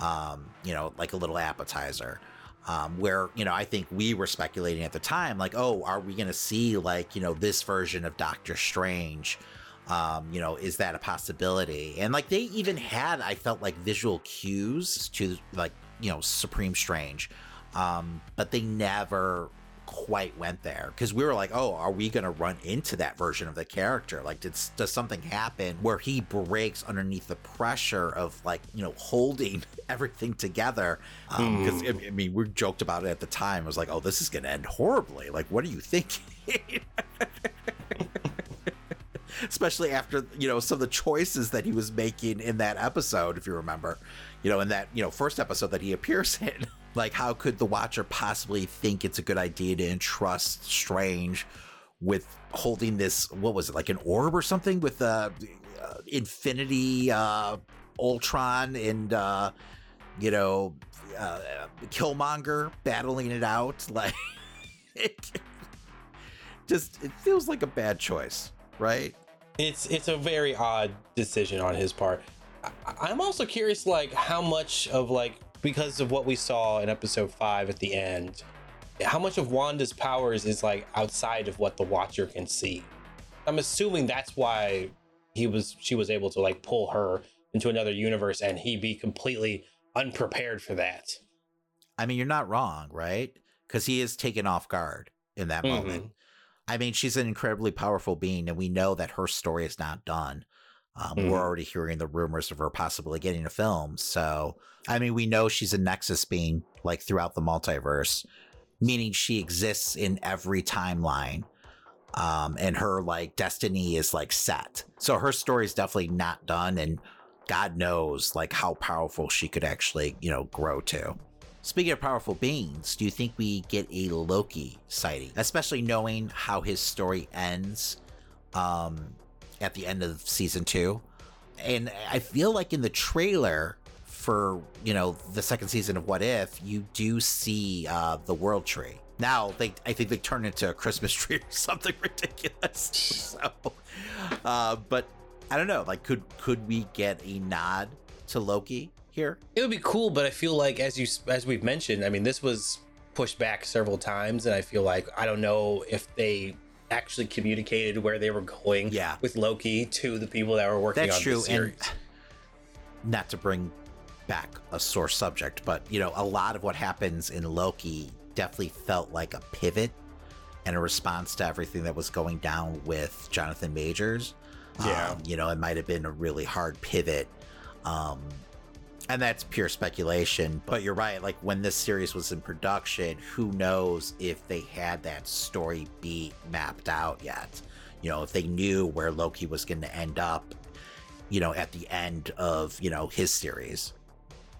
Um, you know, like a little appetizer. Um, where, you know, I think we were speculating at the time, like, oh, are we going to see, like, you know, this version of Doctor Strange? Um, you know, is that a possibility? And, like, they even had, I felt like, visual cues to, like, you know, Supreme Strange. Um, but they never quite went there because we were like, oh, are we going to run into that version of the character? Like, did, does something happen where he breaks underneath the pressure of like, you know, holding everything together? Because I mean, we joked about it at the time. I was like, oh, this is going to end horribly. Like, what are you thinking? Especially after, you know, some of the choices that he was making in that episode, if you remember, you know, in that, you know, first episode that he appears in. Like, how could the Watcher possibly think it's a good idea to entrust Strange with holding this? What was it, like an orb or something with uh, uh Infinity, uh, Ultron, and uh, you know, uh, Killmonger battling it out? Like, it just it feels like a bad choice, right? It's it's a very odd decision on his part. I'm also curious, like how much of like because of what we saw in episode five at the end, how much of Wanda's powers is like outside of what the Watcher can see. I'm assuming that's why he was she was able to like pull her into another universe and he be completely unprepared for that. I mean, you're not wrong, right? Because he is taken off guard in that Mhm. moment. I mean, she's an incredibly powerful being, and we know that her story is not done. Um, Mhm. We're already hearing the rumors of her possibly getting a film. So, I mean, we know she's a Nexus being like throughout the multiverse, meaning she exists in every timeline. Um, and her like destiny is like set. So her story is definitely not done. And God knows like how powerful she could actually, you know, grow to. Speaking of powerful beings, do you think we get a Loki sighting, especially knowing how his story ends um, at the end of season two? And I feel like in the trailer for you know the second season of What If, you do see uh, the World Tree. Now they, I think they turn into a Christmas tree or something ridiculous. so, uh, but I don't know. Like, could could we get a nod to Loki here? It would be cool, but I feel like as you as we've mentioned, I mean, this was pushed back several times, and I feel like I don't know if they actually communicated where they were going Yeah. with Loki to the people that were working That's on true. the And series. not to bring back a sore subject, but you know, a lot of what happens in Loki definitely felt like a pivot and a response to everything that was going down with Jonathan Majors. Yeah. Um, you know, it might have been a really hard pivot. Um, and that's pure speculation, but you're right. Like when this series was in production, who knows if they had that story beat mapped out yet? You know, if they knew where Loki was going to end up, you know, at the end of, you know, his series.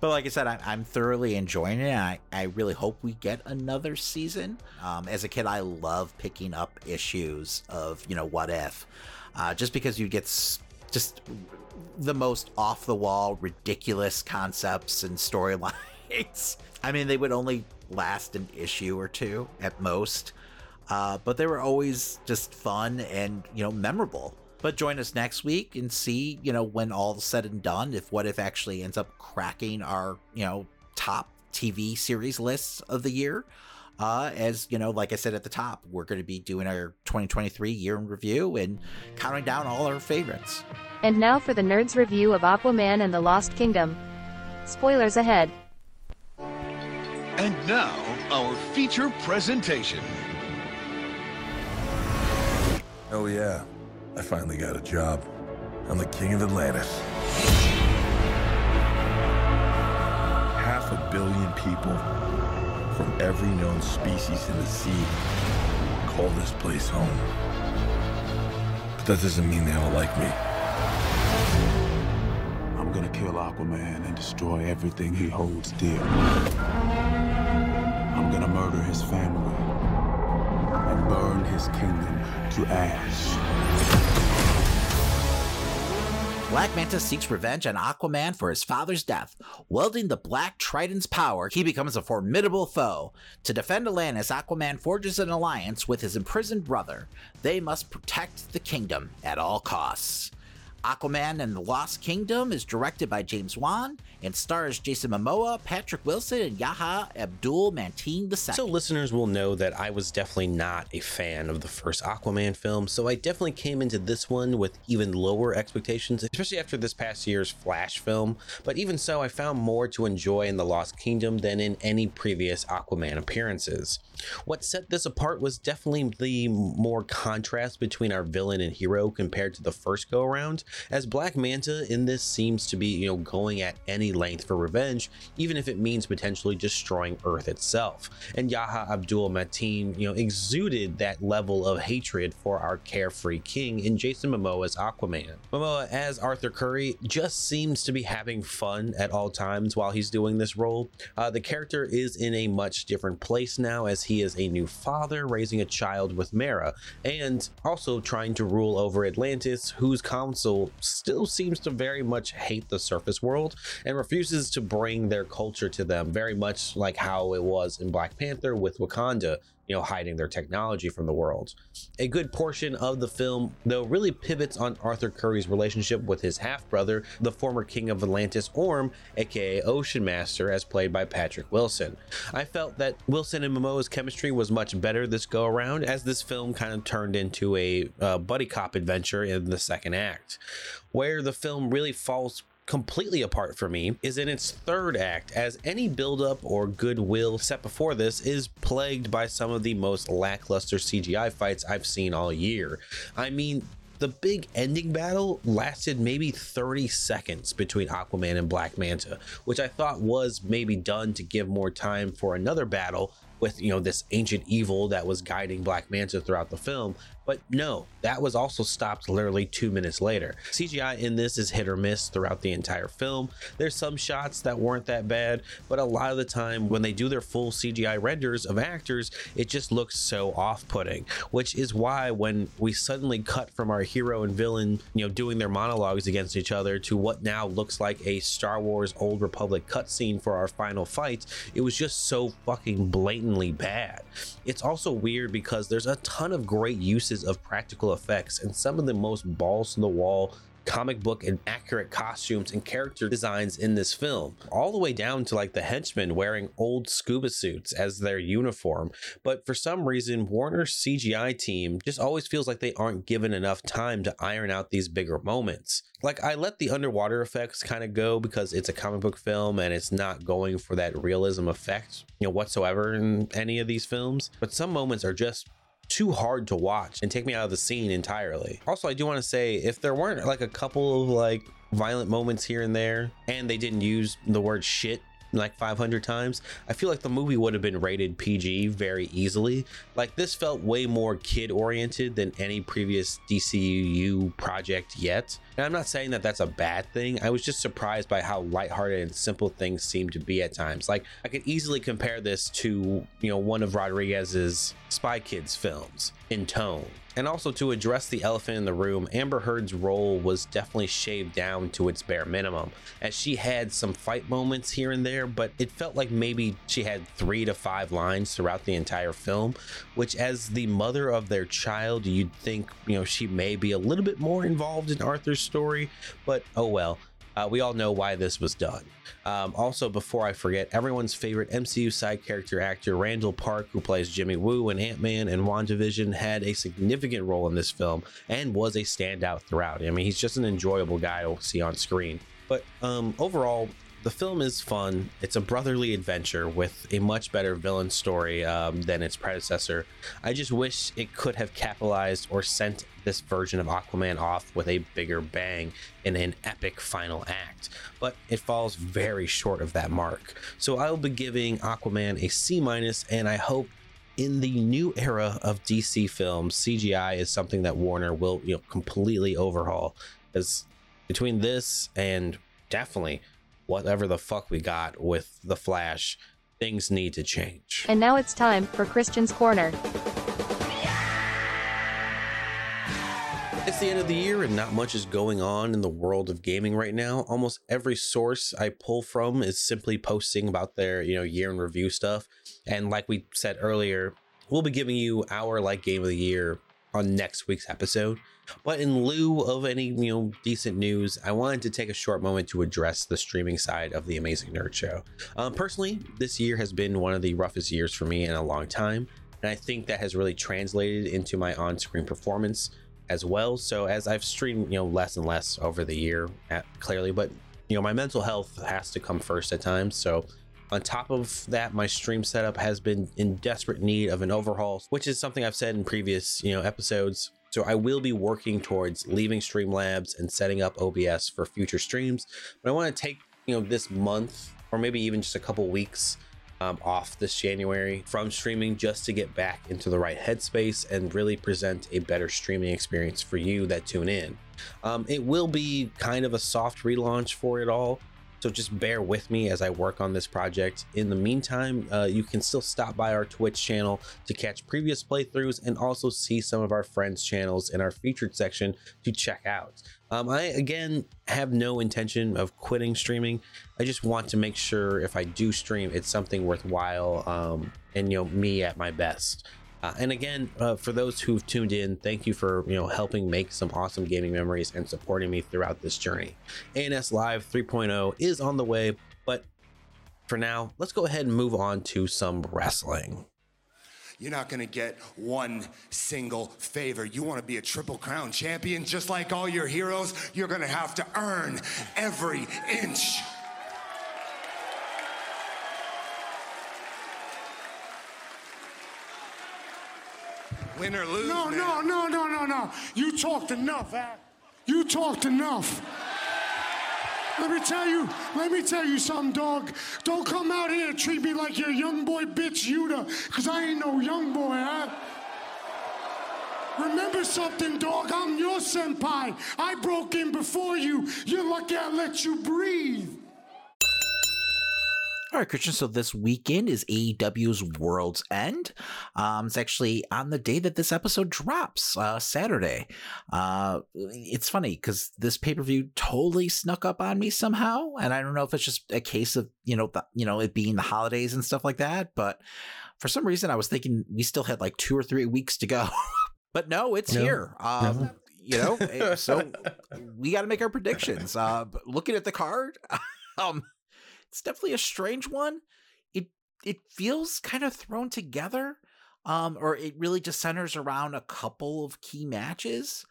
But like I said, I, I'm thoroughly enjoying it. I, I really hope we get another season. Um, as a kid, I love picking up issues of, you know, what if, uh, just because you get s- just the most off the wall, ridiculous concepts and storylines. I mean, they would only last an issue or two at most, uh, but they were always just fun and, you know, memorable. But join us next week and see, you know, when all's said and done, if What If actually ends up cracking our, you know, top TV series lists of the year. Uh, as you know, like I said at the top, we're going to be doing our 2023 year in review and counting down all our favorites. And now for the Nerds review of Aquaman and the Lost Kingdom. Spoilers ahead. And now, our feature presentation. Oh, yeah. I finally got a job. I'm the king of Atlantis. Half a billion people from every known species in the sea call this place home. But that doesn't mean they all like me. I'm gonna kill Aquaman and destroy everything he holds dear. I'm gonna murder his family and burn his kingdom to ash. Black Manta seeks revenge on Aquaman for his father's death. Wielding the Black Trident's power, he becomes a formidable foe. To defend Atlantis, Aquaman forges an alliance with his imprisoned brother. They must protect the kingdom at all costs. Aquaman and the Lost Kingdom is directed by James Wan and stars Jason Momoa, Patrick Wilson, and Yahya Abdul Mateen II. So, listeners will know that I was definitely not a fan of the first Aquaman film, so I definitely came into this one with even lower expectations, especially after this past year's Flash film. But even so, I found more to enjoy in The Lost Kingdom than in any previous Aquaman appearances. What set this apart was definitely the more contrast between our villain and hero compared to the first go around, as Black Manta in this seems to be, you know, going at any length for revenge, even if it means potentially destroying Earth itself. And Yahya Abdul Mateen, you know, exuded that level of hatred for our carefree king in Jason Momoa's Aquaman. Momoa as Arthur Curry just seems to be having fun at all times while he's doing this role. Uh, the character is in a much different place now as he is a new father raising a child with Mara and also trying to rule over Atlantis, whose council still seems to very much hate the surface world and refuses to bring their culture to them, very much like how it was in Black Panther with Wakanda you know, hiding their technology from the world. A good portion of the film, though, really pivots on Arthur Curry's relationship with his half brother, the former king of Atlantis, Orm, aka Ocean Master, as played by Patrick Wilson. I felt that Wilson and Momoa's chemistry was much better this go around, as this film kind of turned into a uh, buddy cop adventure in the second act, where the film really falls completely apart for me is in its third act, as any buildup or goodwill set before this is plagued by some of the most lackluster CGI fights I've seen all year. I mean, the big ending battle lasted maybe 30 seconds between Aquaman and Black Manta, which I thought was maybe done to give more time for another battle with you know this ancient evil that was guiding Black Manta throughout the film. But no, that was also stopped literally two minutes later. CGI in this is hit or miss throughout the entire film. There's some shots that weren't that bad, but a lot of the time when they do their full CGI renders of actors, it just looks so off-putting. Which is why when we suddenly cut from our hero and villain, you know, doing their monologues against each other to what now looks like a Star Wars Old Republic cutscene for our final fight, it was just so fucking blatantly bad. It's also weird because there's a ton of great uses of practical effects and some of the most balls to the wall comic book and accurate costumes and character designs in this film, all the way down to like the henchmen wearing old scuba suits as their uniform. But for some reason, Warner's CGI team just always feels like they aren't given enough time to iron out these bigger moments. Like, I let the underwater effects kind of go because it's a comic book film and it's not going for that realism effect, you know, whatsoever in any of these films. But some moments are just too hard to watch and take me out of the scene entirely. Also, I do want to say if there weren't like a couple of like violent moments here and there and they didn't use the word shit like 500 times, I feel like the movie would have been rated PG very easily. Like this felt way more kid oriented than any previous DCU project yet. And I'm not saying that that's a bad thing. I was just surprised by how lighthearted and simple things seem to be at times. Like I could easily compare this to, you know, one of Rodriguez's Spy Kids films in tone And also to address the elephant in the room, Amber Heard's role was definitely shaved down to its bare minimum, as she had some fight moments here and there, but it felt like maybe she had three to five lines throughout the entire film, which as the mother of their child, you'd think, you know, she may be a little bit more involved in Arthur's story, but oh well. Uh, we all know why this was done. Um, also, before I forget, everyone's favorite MCU side character actor Randall Park, who plays Jimmy Woo in Ant Man and WandaVision, had a significant role in this film and was a standout throughout. I mean, he's just an enjoyable guy to see on screen. But um, overall, the film is fun. It's a brotherly adventure with a much better villain story um, than its predecessor. I just wish it could have capitalized or sent this version of Aquaman off with a bigger bang in an epic final act, but it falls very short of that mark. So I'll be giving Aquaman a C minus, and I hope in the new era of DC films, CGI is something that Warner will you know completely overhaul. Because between this and definitely whatever the fuck we got with the Flash, things need to change. And now it's time for Christian's Corner. It's the end of the year and not much is going on in the world of gaming right now. Almost every source I pull from is simply posting about their, you know, year in review stuff. And like we said earlier, we'll be giving you our like game of the year on next week's episode. But in lieu of any, you know, decent news, I wanted to take a short moment to address the streaming side of the Amazing Nerd Show. Um, personally, this year has been one of the roughest years for me in a long time, and I think that has really translated into my on-screen performance as well. So as I've streamed, you know, less and less over the year, at, clearly, but you know, my mental health has to come first at times. So on top of that, my stream setup has been in desperate need of an overhaul, which is something I've said in previous, you know, episodes. So I will be working towards leaving Streamlabs and setting up OBS for future streams. But I want to take, you know, this month or maybe even just a couple weeks um, off this January from streaming just to get back into the right headspace and really present a better streaming experience for you that tune in. Um, it will be kind of a soft relaunch for it all. So just bear with me as I work on this project. In the meantime, uh, you can still stop by our Twitch channel to catch previous playthroughs and also see some of our friends' channels in our featured section to check out. Um, I again have no intention of quitting streaming. I just want to make sure if I do stream, it's something worthwhile um, and you know me at my best. Uh, and again, uh, for those who've tuned in, thank you for you know helping make some awesome gaming memories and supporting me throughout this journey. ANS Live 3.0 is on the way, but for now, let's go ahead and move on to some wrestling. You're not going to get one single favor. You want to be a Triple Crown champion just like all your heroes? You're going to have to earn every inch. Win or lose. No, man. no, no, no, no, no. You talked enough, Al. You talked enough. Let me tell you, let me tell you something, dog. Don't come out here and treat me like you're young boy bitch, Yuta, because I ain't no young boy, huh? Remember something, dog. I'm your senpai. I broke in before you. You're lucky I let you breathe. All right, Christian. So this weekend is AEW's World's End. Um, it's actually on the day that this episode drops, uh, Saturday. Uh, it's funny because this pay per view totally snuck up on me somehow, and I don't know if it's just a case of you know, the, you know, it being the holidays and stuff like that. But for some reason, I was thinking we still had like two or three weeks to go, but no, it's No. here. Um, No. You know, eh, so we got to make our predictions. Uh, but looking at the card, um it's definitely a strange one. It it feels kind of thrown together, um, or it really just centers around a couple of key matches.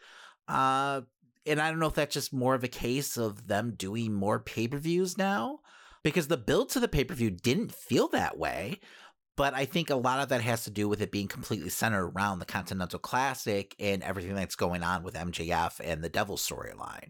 Uh, and I don't know if that's just more of a case of them doing more pay per views now, because the build to the pay per view didn't feel that way. But I think a lot of that has to do with it being completely centered around the Continental Classic and everything that's going on with MJF and the Devil storyline.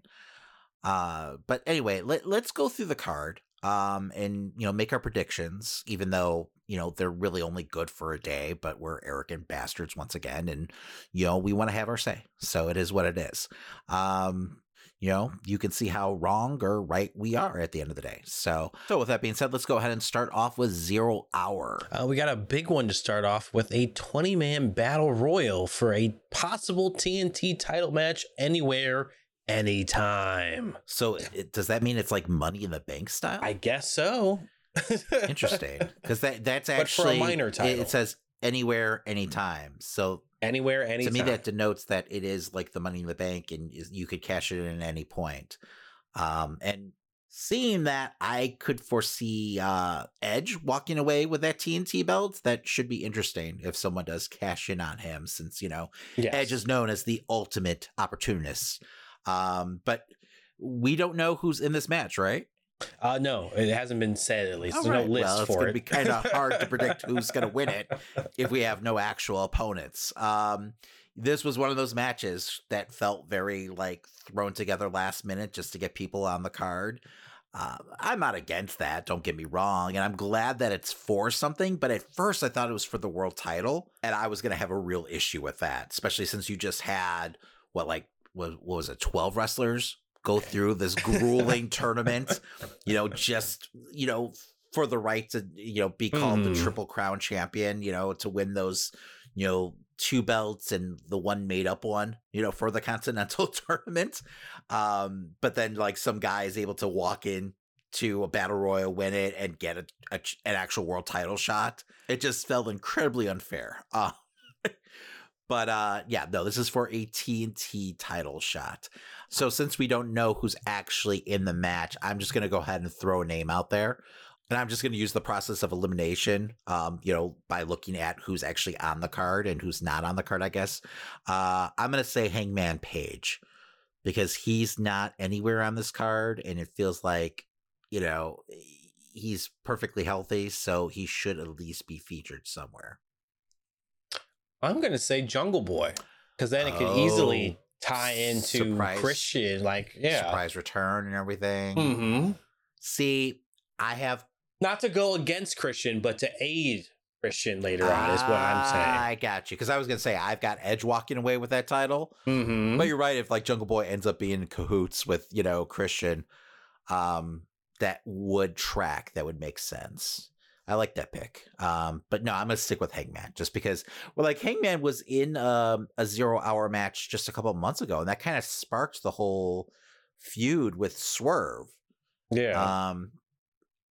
Uh, but anyway, let, let's go through the card um, and you know make our predictions, even though you know they're really only good for a day, but we're arrogant bastards once again, and you know we want to have our say, so it is what it is. Um, you know, you can see how wrong or right we are at the end of the day. So, so with that being said, let's go ahead and start off with Zero Hour. Uh, we got a big one to start off with a 20 man battle royal for a possible TNT title match anywhere, anytime. So, it, does that mean it's like Money in the Bank style? I guess so. Interesting, because that that's But for a actually minor it- title. It says anywhere, anytime. So anywhere, anytime. to me, that denotes that it is like the Money in the Bank, and you could cash it in at any point. Um, and seeing that, I could foresee uh, Edge walking away with that TNT belt. That should be interesting if someone does cash in on him, since you know Yes. Edge is known as the ultimate opportunist. Um, but we don't know who's in this match, right? Uh, no, it hasn't been said at least. All There's right. no list well, it's for gonna it. be kind of hard to predict who's going to win it if we have no actual opponents. Um, this was one of those matches that felt very like thrown together last minute just to get people on the card. Uh, I'm not against that. Don't get me wrong, and I'm glad that it's for something. But at first, I thought it was for the world title, and I was going to have a real issue with that, especially since you just had what like what, what was it, 12 wrestlers go through this grueling tournament, you know, just you know for the right to you know be called the Mhm. triple crown champion, you know, to win those you know two belts and the one made up one, you know, for the continental tournament. Um, but then like some guy is able to walk in to a battle royal, win it, and get a, a an actual world title shot. It just felt incredibly unfair. Uh, but uh, yeah, no, this is for a TNT title shot. So since we don't know who's actually in the match, I'm just gonna go ahead and throw a name out there. And I'm just going to use the process of elimination, um, you know, by looking at who's actually on the card and who's not on the card, I guess. Uh, I'm going to say Hangman Page because he's not anywhere on this card. And it feels like, you know, he's perfectly healthy. So he should at least be featured somewhere. I'm gonna say Jungle Boy because then it could easily Oh, tie into surprise- Christian. Like, yeah. Surprise return and everything. hmm See, I have Not to go against Christian, but to aid Christian later on is what I'm saying. I got you because I was gonna say I've got Edge walking away with that title, Mm-hmm. but you're right. If like Jungle Boy ends up being in cahoots with you know Christian, um, that would track. That would make sense. I like that pick. Um, but no, I'm gonna stick with Hangman just because. Well, like Hangman was in um, a zero hour match just a couple of months ago, and that kind of sparked the whole feud with Swerve. yeah. Um,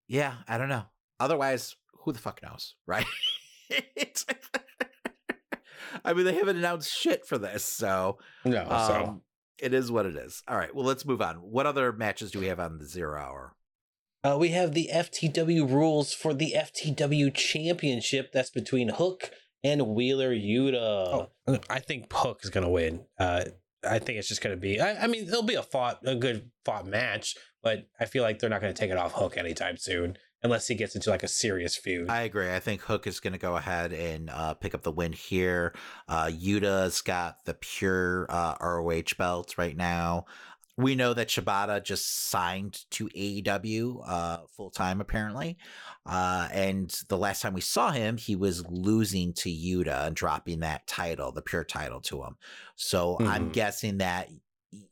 yeah, I don't know. Otherwise, who the fuck knows, right? I mean, they haven't announced shit for this, so no, so um, it is what it is. All right, well, let's move on. What other matches do we have on the zero hour? Uh, we have the FTW rules for the FTW Championship. That's between Hook and Wheeler Yuta. I think Hook is going to win. Uh, I think it's just going to be. I, I mean, it'll be a fought, a good fought match, but I feel like they're not going to take it off Hook anytime soon, unless he gets into like a serious feud. I agree. I think Hook is going to go ahead and uh, pick up the win here. Uh, Yuta's got the pure uh, ROH belt right now. We know that Shibata just signed to AEW uh, full time, apparently. Uh, and the last time we saw him, he was losing to Yuta and dropping that title, the pure title to him. So I'm Mhm. guessing that,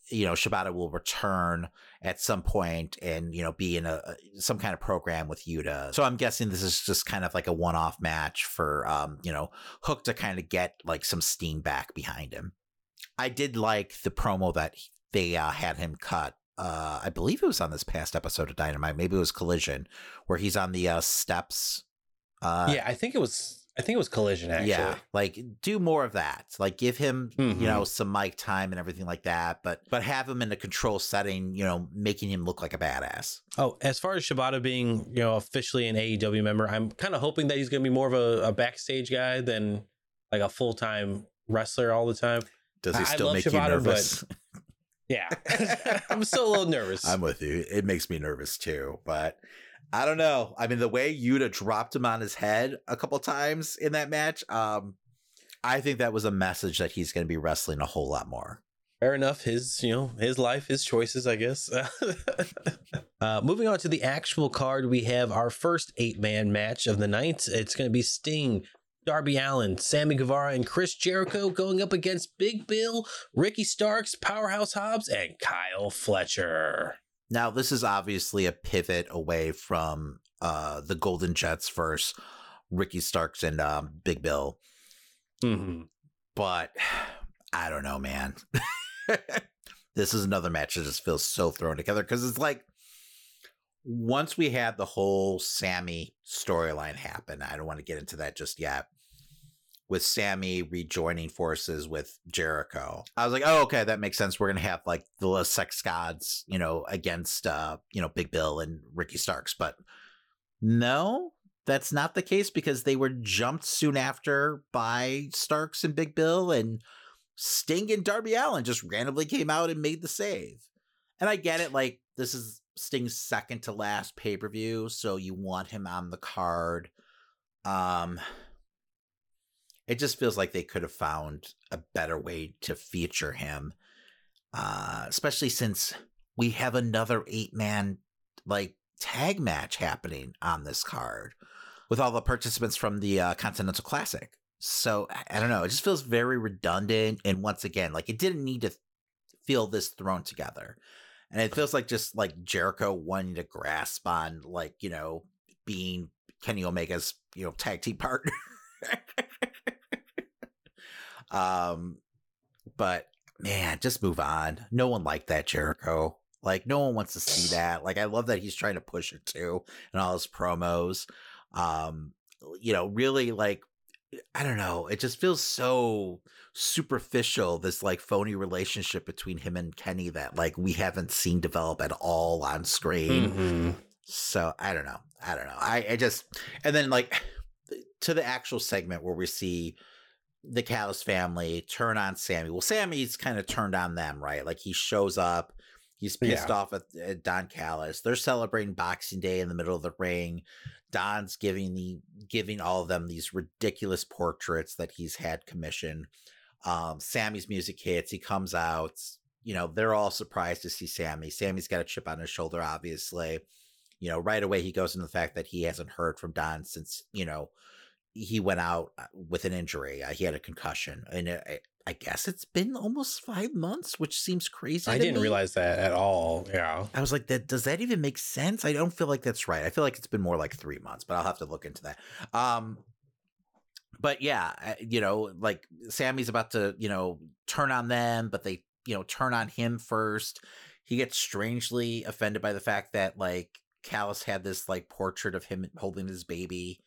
you know, Shibata will return at some point and, you know, be in a, some kind of program with Yuta. So I'm guessing this is just kind of like a one off match for, um, you know, Hook to kind of get like some steam back behind him. I did like the promo that they uh, had him cut. Uh, I believe it was on this past episode of Dynamite. Maybe it was Collision, where he's on the uh, steps. Uh, yeah, I think it was. I think it was Collision actually. yeah, like do more of that. Like give him, Mhm. you know, some mic time and everything like that. But but have him in a control setting. You know, making him look like a badass. Oh, as far as Shibata being, you know, officially an AEW member, I'm kind of hoping that he's going to be more of a, a backstage guy than like a full time wrestler all the time. Does he still make you nervous? Yeah, I'm still a little nervous. I'm with you. It makes me nervous too, but I don't know. I mean, the way Yuta dropped him on his head a couple times in that match, um, I think that was a message that he's going to be wrestling a whole lot more. Fair enough. His, you know, his life, his choices, I guess. uh, moving on to the actual card, we have our first eight man match of the night. It's going to be Sting Darby Allin, Sammy Guevara, and Chris Jericho going up against Big Bill, Ricky Starks, Powerhouse Hobbs, and Kyle Fletcher. Now, this is obviously a pivot away from uh, the Golden Jets versus Ricky Starks and um, Big Bill. Mm-hmm. But I don't know, man. this is another match that just feels so thrown together because it's like once we had the whole Sammy storyline happen, I don't want to get into that just yet. With Sammy rejoining forces with Jericho, I was like, "Oh, okay, that makes sense. We're gonna have like the sex gods, you know, against uh, you know, Big Bill and Ricky Starks." But no, that's not the case because they were jumped soon after by Starks and Big Bill, and Sting and Darby Allin just randomly came out and made the save. And I get it, like this is Sting's second to last pay per view, so you want him on the card. Um, it just feels like they could have found a better way to feature him, uh, especially since we have another eight man like tag match happening on this card with all the participants from the uh, Continental Classic. So I don't know. It just feels very redundant. And once again, like it didn't need to feel this thrown together. And it feels like just like Jericho wanting to grasp on like, you know, being Kenny Omega's, you know, tag team partner. um but man, just move on. No one liked that Jericho. Like no one wants to see that. Like I love that he's trying to push it too and all his promos. Um you know, really like I don't know. It just feels so superficial, this like phony relationship between him and Kenny that like we haven't seen develop at all on screen. Mm-hmm. So I don't know. I don't know. I, I just and then like to the actual segment where we see the Callis family turn on Sammy. Well, Sammy's kind of turned on them, right? Like he shows up, he's pissed Yeah. off at, at Don Callis. They're celebrating Boxing Day in the middle of the ring. Don's giving the giving all of them these ridiculous portraits that he's had commissioned. Um, Sammy's music hits. He comes out. You know, they're all surprised to see Sammy. Sammy's got a chip on his shoulder, obviously. You know, right away he goes into the fact that he hasn't heard from Don since you know he went out uh, with an injury. Uh, he had a concussion, and it, I, guess it's been almost five months, which seems crazy. I didn't me. realize that at all. Yeah. I was like, that does that even make sense? I don't feel like that's right. I feel like it's been more like three months, but I'll have to look into that. Um, but yeah, you know, like Sammy's about to, you know, turn on them, but they, you know, turn on him first. He gets strangely offended by the fact that like Callis had this like portrait of him holding his baby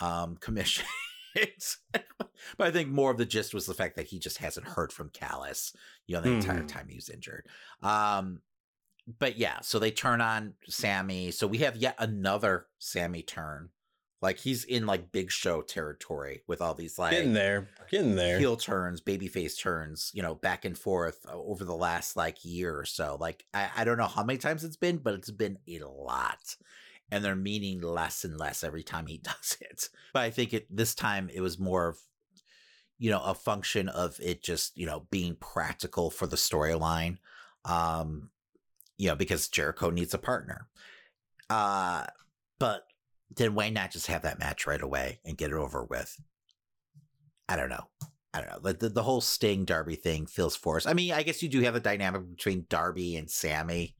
um commission. but I think more of the gist was the fact that he just hasn't heard from Callis, you know, the entire Mhm. time he was injured. Um but yeah, so they turn on Sammy. So we have yet another Sammy turn. Like he's in like big show territory with all these like Getting there. Getting there. heel turns, baby face turns, you know, back and forth uh, over the last like year or so. Like I, I don't know how many times it's been, but it's been a lot. And they're meaning less and less every time he does it. But I think it this time it was more of you know, a function of it just, you know, being practical for the storyline. Um, you know, because Jericho needs a partner. Uh, but then why not just have that match right away and get it over with? I don't know. I don't know. The, the, the whole Sting Darby thing feels forced. I mean, I guess you do have a dynamic between Darby and Sammy,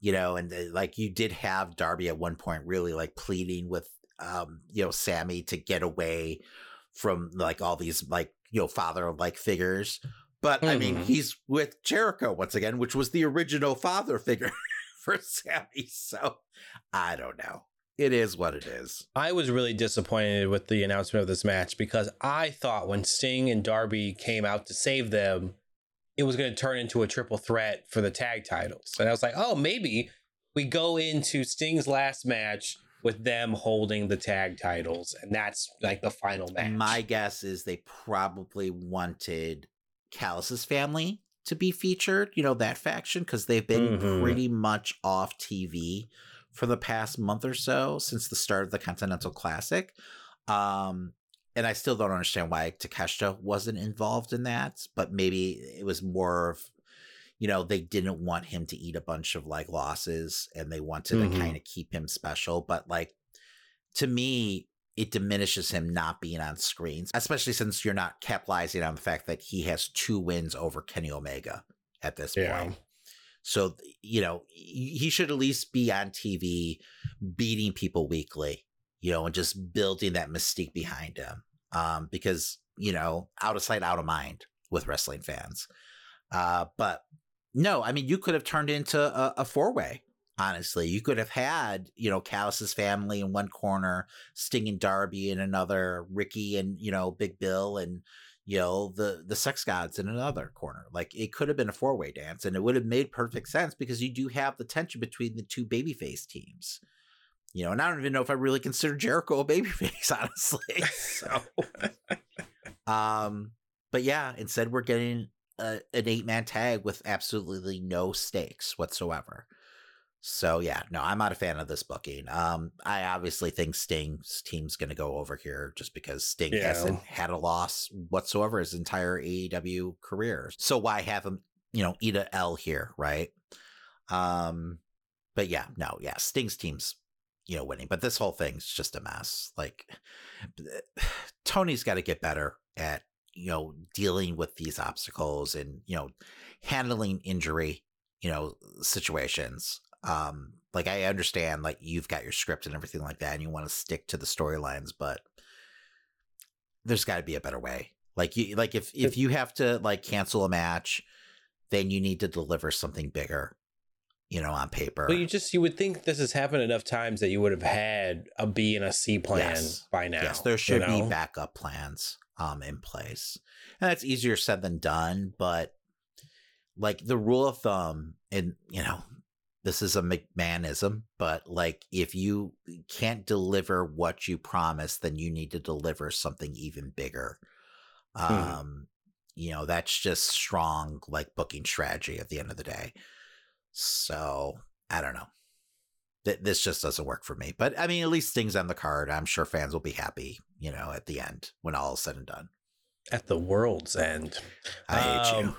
you know, and like you did have Darby at one point really like pleading with, um, you know, Sammy to get away from like all these like, you know, father like figures. But I mean, Mhm. he's with Jericho once again, which was the original father figure for Sammy. So I don't know. It is what it is. I was really disappointed with the announcement of this match because I thought when Sting and Darby came out to save them, it was going to turn into a triple threat for the tag titles. And I was like, oh, maybe we go into Sting's last match with them holding the tag titles. And that's like the final match. My guess is they probably wanted Callis's family to be featured, you know, that faction, because they've been Mhm. pretty much off TV for the past month or so since the start of the Continental Classic. Um, and I still don't understand why Takeshita wasn't involved in that, but maybe it was more of, you know, they didn't want him to eat a bunch of like losses and they wanted Mhm. to kind of keep him special. But like, to me, it diminishes him not being on screens, especially since you're not capitalizing on the fact that he has two wins over Kenny Omega at this Yeah. point. So, you know, he should at least be on TV beating people weekly, you know, and just building that mystique behind him. Um, because, you know, out of sight, out of mind with wrestling fans. Uh, but no, I mean, you could have turned into a, a four way. Honestly, you could have had, you know, Callis's family in one corner, Sting and Darby in another, Ricky and you know Big Bill and you know the the Sex Gods in another corner. Like it could have been a four way dance, and it would have made perfect sense because you do have the tension between the two babyface teams. You know, and I don't even know if I really consider Jericho a babyface, honestly. So, um, but yeah, instead we're getting a, an eight man tag with absolutely no stakes whatsoever. So yeah, no, I'm not a fan of this booking. Um, I obviously think Sting's team's going to go over here just because Sting Yeah. hasn't had a loss whatsoever his entire AEW career. So why have him, you know, eat a L here, right? Um, but yeah, no, yeah, Sting's team's, you know, winning. But this whole thing's just a mess. Like, Tony's got to get better at, you know, dealing with these obstacles and, you know, handling injury, you know, situations. Um, like I understand, like you've got your script and everything like that, and you want to stick to the storylines, but there's got to be a better way. Like you, like if if you have to like cancel a match, then you need to deliver something bigger, you know, on paper. Well, you just you would think this has happened enough times that you would have had a B and a C plan Yes. by now. Yes, there you should be backup plans um in place. And that's easier said than done, but like the rule of thumb and you know, this is a McMahonism, but like if you can't deliver what you promise, then you need to deliver something even bigger. Mhm. Um, you know, that's just strong like booking strategy at the end of the day. So I don't know. Th- this just doesn't work for me. But I mean, at least things on the card. I'm sure fans will be happy, you know, at the end when all is said and done. at the world's end. I hate you.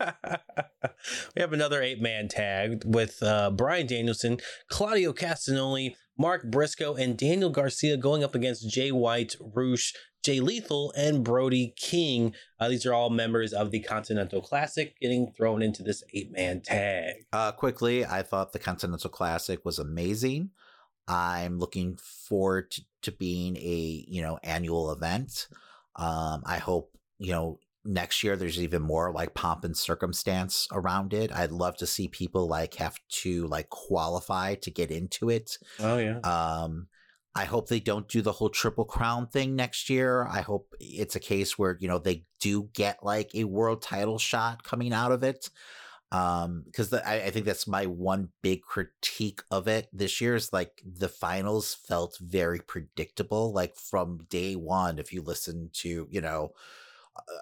Um, we have another eight man tag with uh, Bryan Danielson, Claudio Castagnoli, Mark Briscoe, and Daniel Garcia going up against Jay White, Rush, Jay Lethal, and Brody King. Uh, these are all members of the Continental Classic getting thrown into this eight man tag. Uh, quickly, I thought the Continental Classic was amazing. I'm looking forward to, to being a you know annual event. Um, I hope you know next year there's even more like pomp and circumstance around it. I'd love to see people like have to like qualify to get into it. Oh, yeah. Um, I hope they don't do the whole triple crown thing next year. I hope it's a case where you know they do get like a world title shot coming out of it. Um, because I, I think that's my one big critique of it this year is like the finals felt very predictable, like from day one. If you listen to you know,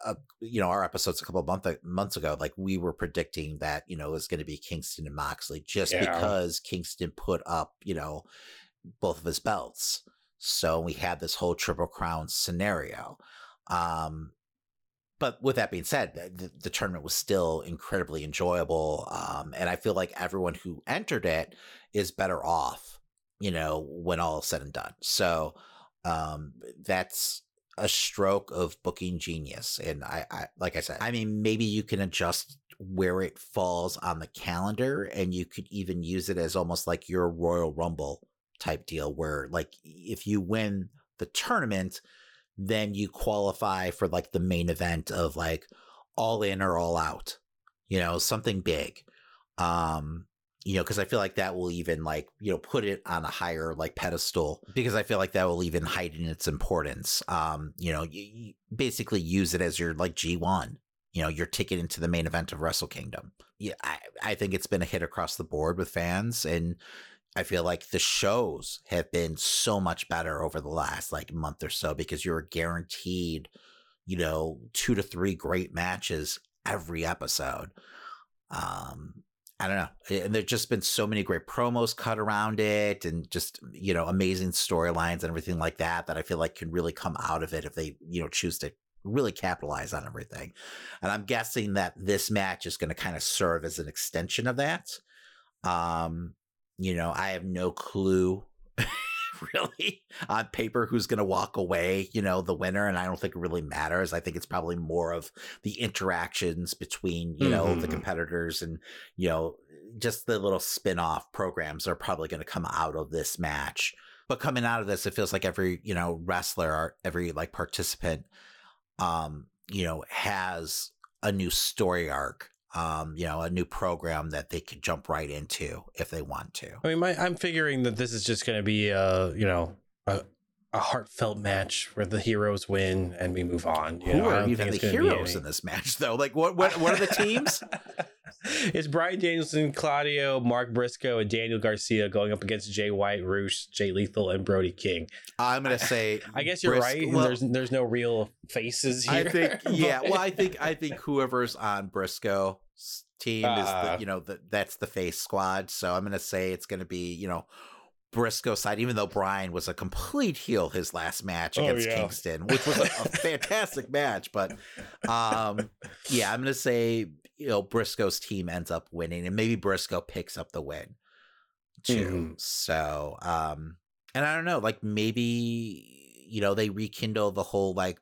uh, you know our episodes a couple of month, months ago, like we were predicting that you know it was going to be Kingston and Moxley just Yeah. because Kingston put up you know both of his belts. So we had this whole triple crown scenario. Um, but with that being said, the, the tournament was still incredibly enjoyable. Um, and I feel like everyone who entered it is better off, you know, when all is said and done. So um, that's a stroke of booking genius. And I, I, like I said, I mean, maybe you can adjust where it falls on the calendar and you could even use it as almost like your Royal Rumble type deal where like if you win the tournament, then you qualify for like the main event of like all in or all out, you know, something big. Um, you know, because I feel like that will even like, you know, put it on a higher like pedestal because I feel like that will even heighten its importance. Um, you know, you, you basically use it as your like G1, you know, your ticket into the main event of Wrestle Kingdom. Yeah, I, I think it's been a hit across the board with fans and I feel like the shows have been so much better over the last like month or so because you're guaranteed, you know, two to three great matches every episode. Um, I don't know. And there's just been so many great promos cut around it and just, you know, amazing storylines and everything like that that I feel like can really come out of it if they, you know, choose to really capitalize on everything. And I'm guessing that this match is going to kind of serve as an extension of that. Um, you know, I have no clue really on paper who's going to walk away, you know, the winner. And I don't think it really matters. I think it's probably more of the interactions between, you know, the Mhm. competitors and, you know, just the little spin off programs are probably going to come out of this match. But coming out of this, it feels like every, you know, wrestler or every like participant, um, you know, has a new story arc, um, you know, a new program that they could jump right into if they want to. I mean, my, I'm figuring that this is just going to be a, you know, a, a heartfelt match where the heroes win and we move on. You Who know, are even the think it's gonna be heroes in this match, though? Like, what what what are the teams? it's Bryan Danielson, Claudio, Mark Briscoe, and Daniel Garcia going up against Jay White, Rush, Jay Lethal, and Brody King. I'm gonna say. I guess you're Bris- right. well, there's there's no real faces here. I think yeah. Well, I think I think whoever's on Briscoe's team is Uh. the you know the, that's the face squad. So I'm gonna say it's gonna be you know. Briscoe side, even though Bryan was a complete heel his last match Oh, against yeah. Kingston, which was a, a fantastic match. But um, yeah, I'm gonna say you know Briscoe's team ends up winning, and maybe Briscoe picks up the win too. Mhm. So um, and I don't know, like maybe you know they rekindle the whole like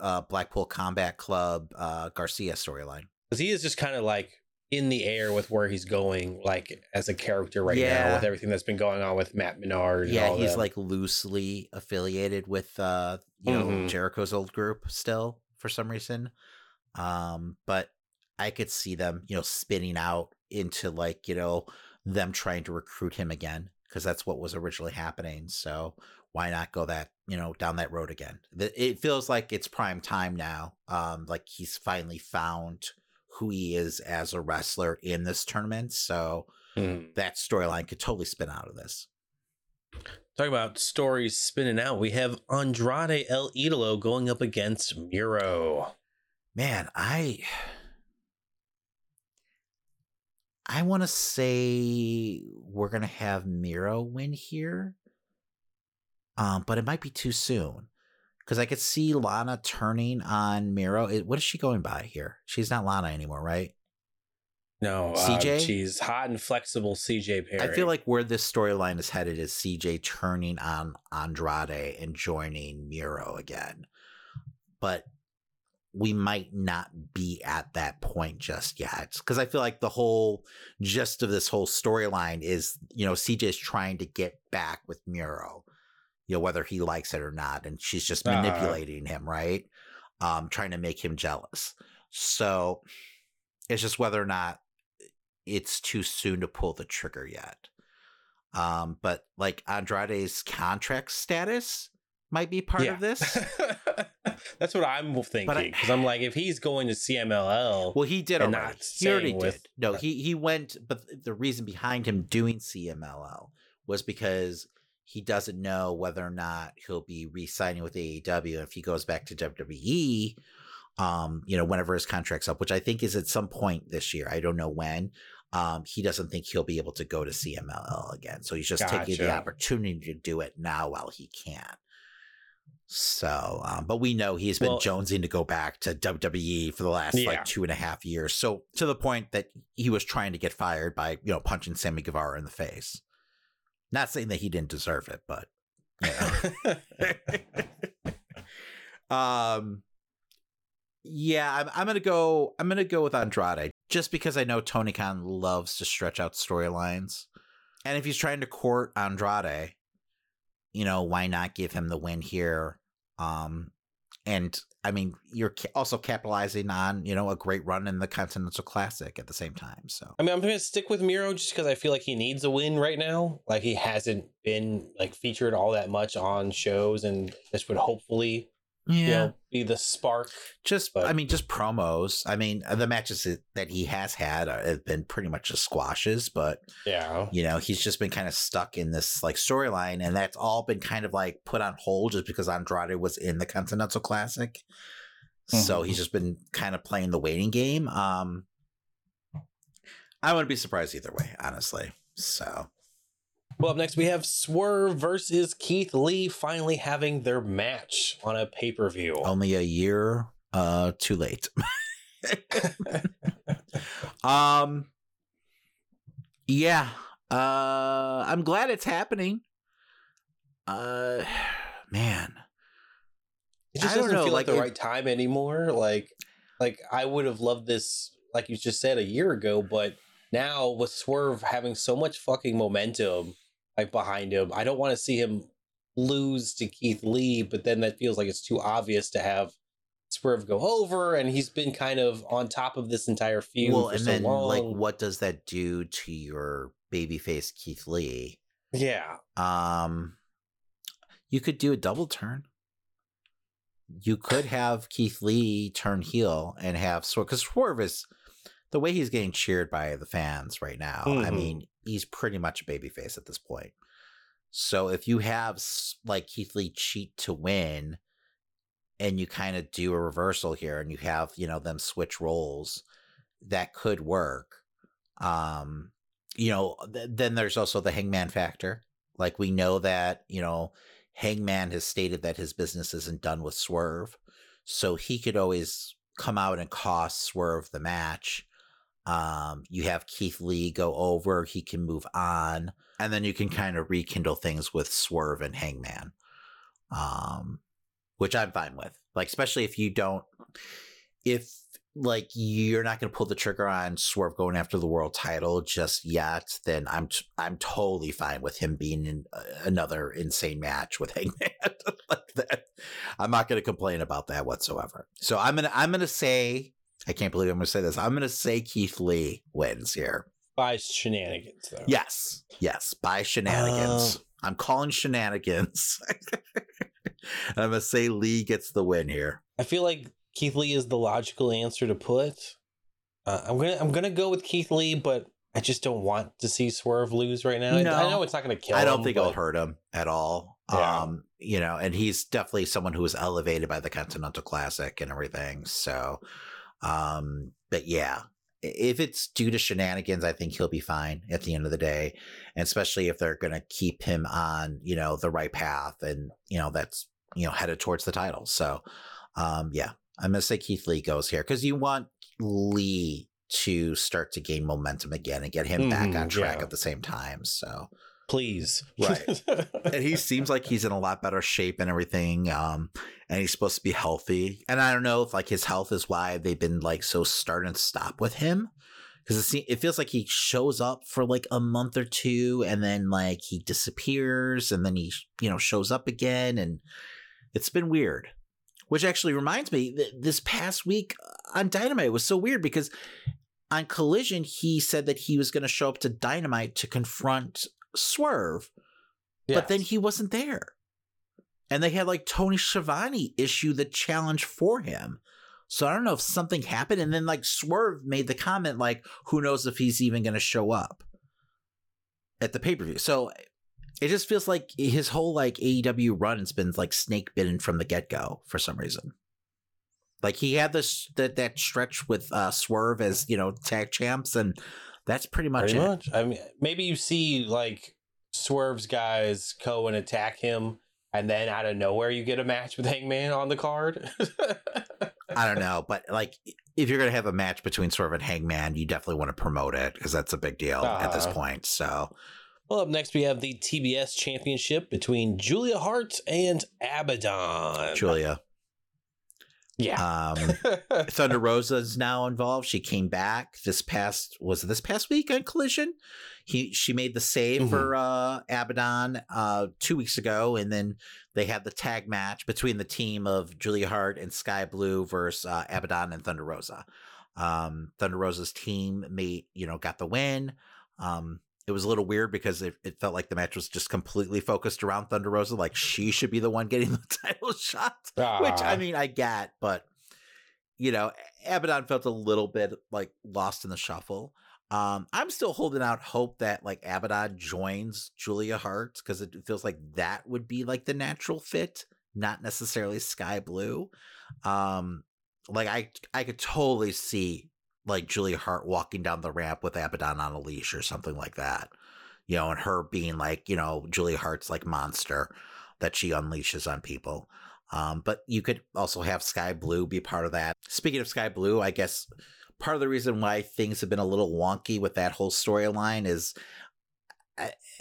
uh Blackpool Combat Club uh Garcia storyline. because he is just kind of like in the air with where he's going, like as a character right now, with everything that's been going on with Matt Menard. and Yeah, he's like loosely affiliated with uh you know Mhm. Jericho's old group still for some reason. Um but I could see them, you know, spinning out into like, you know, them trying to recruit him again because that's what was originally happening. So why not go that, you know, down that road again? It feels like it's prime time now. Um like he's finally found who he is as a wrestler in this tournament. So Mhm. that storyline could totally spin out of this. Talking about stories spinning out, we have Andrade El Idolo going up against Miro. Man, I I want to say we're gonna have Miro win here, um, but it might be too soon because I could see Lana turning on Miro. It, what is she going by here? She's not Lana anymore, right? No, CJ? uh, she's hot and flexible. CJ Perry. I feel like where this storyline is headed is CJ turning on Andrade and joining Miro again. But we might not be at that point just yet. Because I feel like the whole gist of this whole storyline is, you know, CJ is trying to get back with Miro, you know, whether he likes it or not. And she's just Uh. manipulating him, right? Um, trying to make him jealous. So it's just whether or not it's too soon to pull the trigger yet. Um, but like Andrade's contract status might be part Yeah. of this. That's what I'm thinking. Because I'm like, if he's going to CMLL, Well, he did already. not He already with- did. No, he he went, but the reason behind him doing CMLL was because he doesn't know whether or not he'll be re-signing with AEW. If he goes back to WWE, um, you know, whenever his contract's up, which I think is at some point this year. I don't know when. Um, he doesn't think he'll be able to go to CMLL again. So he's just taking the opportunity to do it now while he can. So, um, but we know he's been Well- jonesing to go back to WWE for the last Yeah. like two and a half years. So to the point that he was trying to get fired by you know punching Sammy Guevara in the face. Not saying that he didn't deserve it, but you know. um, yeah, I'm, I'm gonna go. I'm gonna go with Andrade just because I know Tony Khan loves to stretch out storylines, and if he's trying to court Andrade, you know, why not give him the win here? Um, and I mean, you're also capitalizing on you know a great run in the Continental Classic at the same time. So I mean, I'm gonna stick with Miro just because I feel like he needs a win right now. Like he hasn't been like featured all that much on shows, and this would hopefully, yeah, you know, be the spark. just but- I mean, just promos. I mean, uh, the matches that- that he has had have been pretty much just squashes, but Yeah, you know he's just been kind of stuck in this like storyline, and that's all been kind of like put on hold just because Andrade was in the Continental Classic. So he's just been kind of playing the waiting game. Um, I wouldn't be surprised either way, honestly. So Well, up next we have Swerve versus Keith Lee finally having their match on a pay per view. only a year uh too late. um yeah. Uh I'm glad it's happening. Uh, man, It just doesn't know, feel like, like, the it- right time anymore. Like, like I would have loved this, like you just said a year ago, but now with Swerve having so much fucking momentum, like behind him, I don't want to see him lose to Keith Lee. But then that feels like it's too obvious to have Swerve go over, and he's been kind of on top of this entire feud well, for and so then long. like, what does that do to your babyface Keith Lee? yeah, Um, you could do a double turn. You could have Keith Lee turn heel and have Swerve because Swerve is the way he's getting cheered by the fans right now. I Mhm. mean, he's pretty much a babyface at this point. So if you have like Keith Lee cheat to win, and you kind of do a reversal here, and you have you know them switch roles, that could work. Um, you know, th- then there's also the Hangman factor. Like we know that you know Hangman has stated that his business isn't done with Swerve, so he could always come out and cost Swerve the match. Um, you have Keith Lee go over, he can move on, and then you can kind of rekindle things with Swerve and Hangman. Um, which I'm fine with. Like, especially if you don't, if like you're not going to pull the trigger on Swerve going after the world title just yet, then I'm t- I'm totally fine with him being in uh, another insane match with Hangman like that. I'm not going to complain about that whatsoever. So I'm gonna I'm gonna say I can't believe I'm gonna say this. I'm gonna say Keith Lee wins here. by shenanigans though. Yes, yes, by shenanigans. Uh, I'm calling shenanigans. I'm gonna say Lee gets the win here. I feel like Keith Lee is the logical answer to put. Uh, I'm gonna I'm gonna go with Keith Lee, but I just don't want to see Swerve lose right now. I- I know it's not gonna kill. I don't him, think it'll hurt him at all. Yeah. Um, you know, and he's definitely someone who was elevated by the Continental Classic and everything. So, um, but yeah, if it's due to shenanigans, I think he'll be fine at the end of the day, and especially if they're going to keep him on, you know, the right path and you know that's you know headed towards the title. So, um, yeah, I'm gonna say Keith Lee goes here because you want Lee to start to gain momentum again and get him back Mhm, on track yeah. at the same time. So please, Right. and he seems like he's in a lot better shape and everything. Um, and he's supposed to be healthy. And I don't know if like his health is why they've been like so start and stop with him. Because it, se- it feels like he shows up for like a month or two, and then like he disappears, and then he you know shows up again, and it's been weird. Which actually reminds me, th- this past week on Dynamite was so weird because on Collision he said that he was going to show up to Dynamite to confront Swerve, but then he wasn't there. And they had like Tony Schiavone issue the challenge for him. So I don't know if something happened. And then like Swerve made the comment like, who knows if he's even going to show up at the pay per view. So it just feels like his whole like AEW run has been like snake bitten from the get go for some reason. Like he had this that that stretch with uh Swerve as you know tag champs, and that's pretty much Pretty it. much. I mean, maybe you see like Swerve's guys go and attack him, and then out of nowhere you get a match with Hangman on the card. I don't know, but like if you're gonna have a match between Swerve and Hangman, you definitely want to promote it because that's a big deal at this Uh-huh. point. So Well, up next we have the TBS Championship between Julia Hart and Abaddon. Julia, Yeah. um, Thunder Rosa is now involved. She came back this past was this past week on Collision. He she made the save Mhm. for uh, Abaddon uh, two weeks ago, and then they had the tag match between the team of Julia Hart and Skye Blue versus uh, Abaddon and Thunder Rosa. Um, Thunder Rosa's team made you know got the win. Um, it was a little weird because it, it felt like the match was just completely focused around Thunder Rosa, like she should be the one getting the title shot which I Ah. mean I get, but you know, Abaddon felt a little bit like lost in the shuffle. Um, I'm still holding out hope that like Abaddon joins Julia Hart because it feels like that would be like the natural fit, not necessarily Skye Blue. Um, like I I could totally see like Julia Hart walking down the ramp with Abaddon on a leash or something like that. You know, and her being like, you know, Julia Hart's like monster that she unleashes on people. Um, but you could also have Skye Blue be part of that. Speaking of Skye Blue, I guess part of the reason why things have been a little wonky with that whole storyline is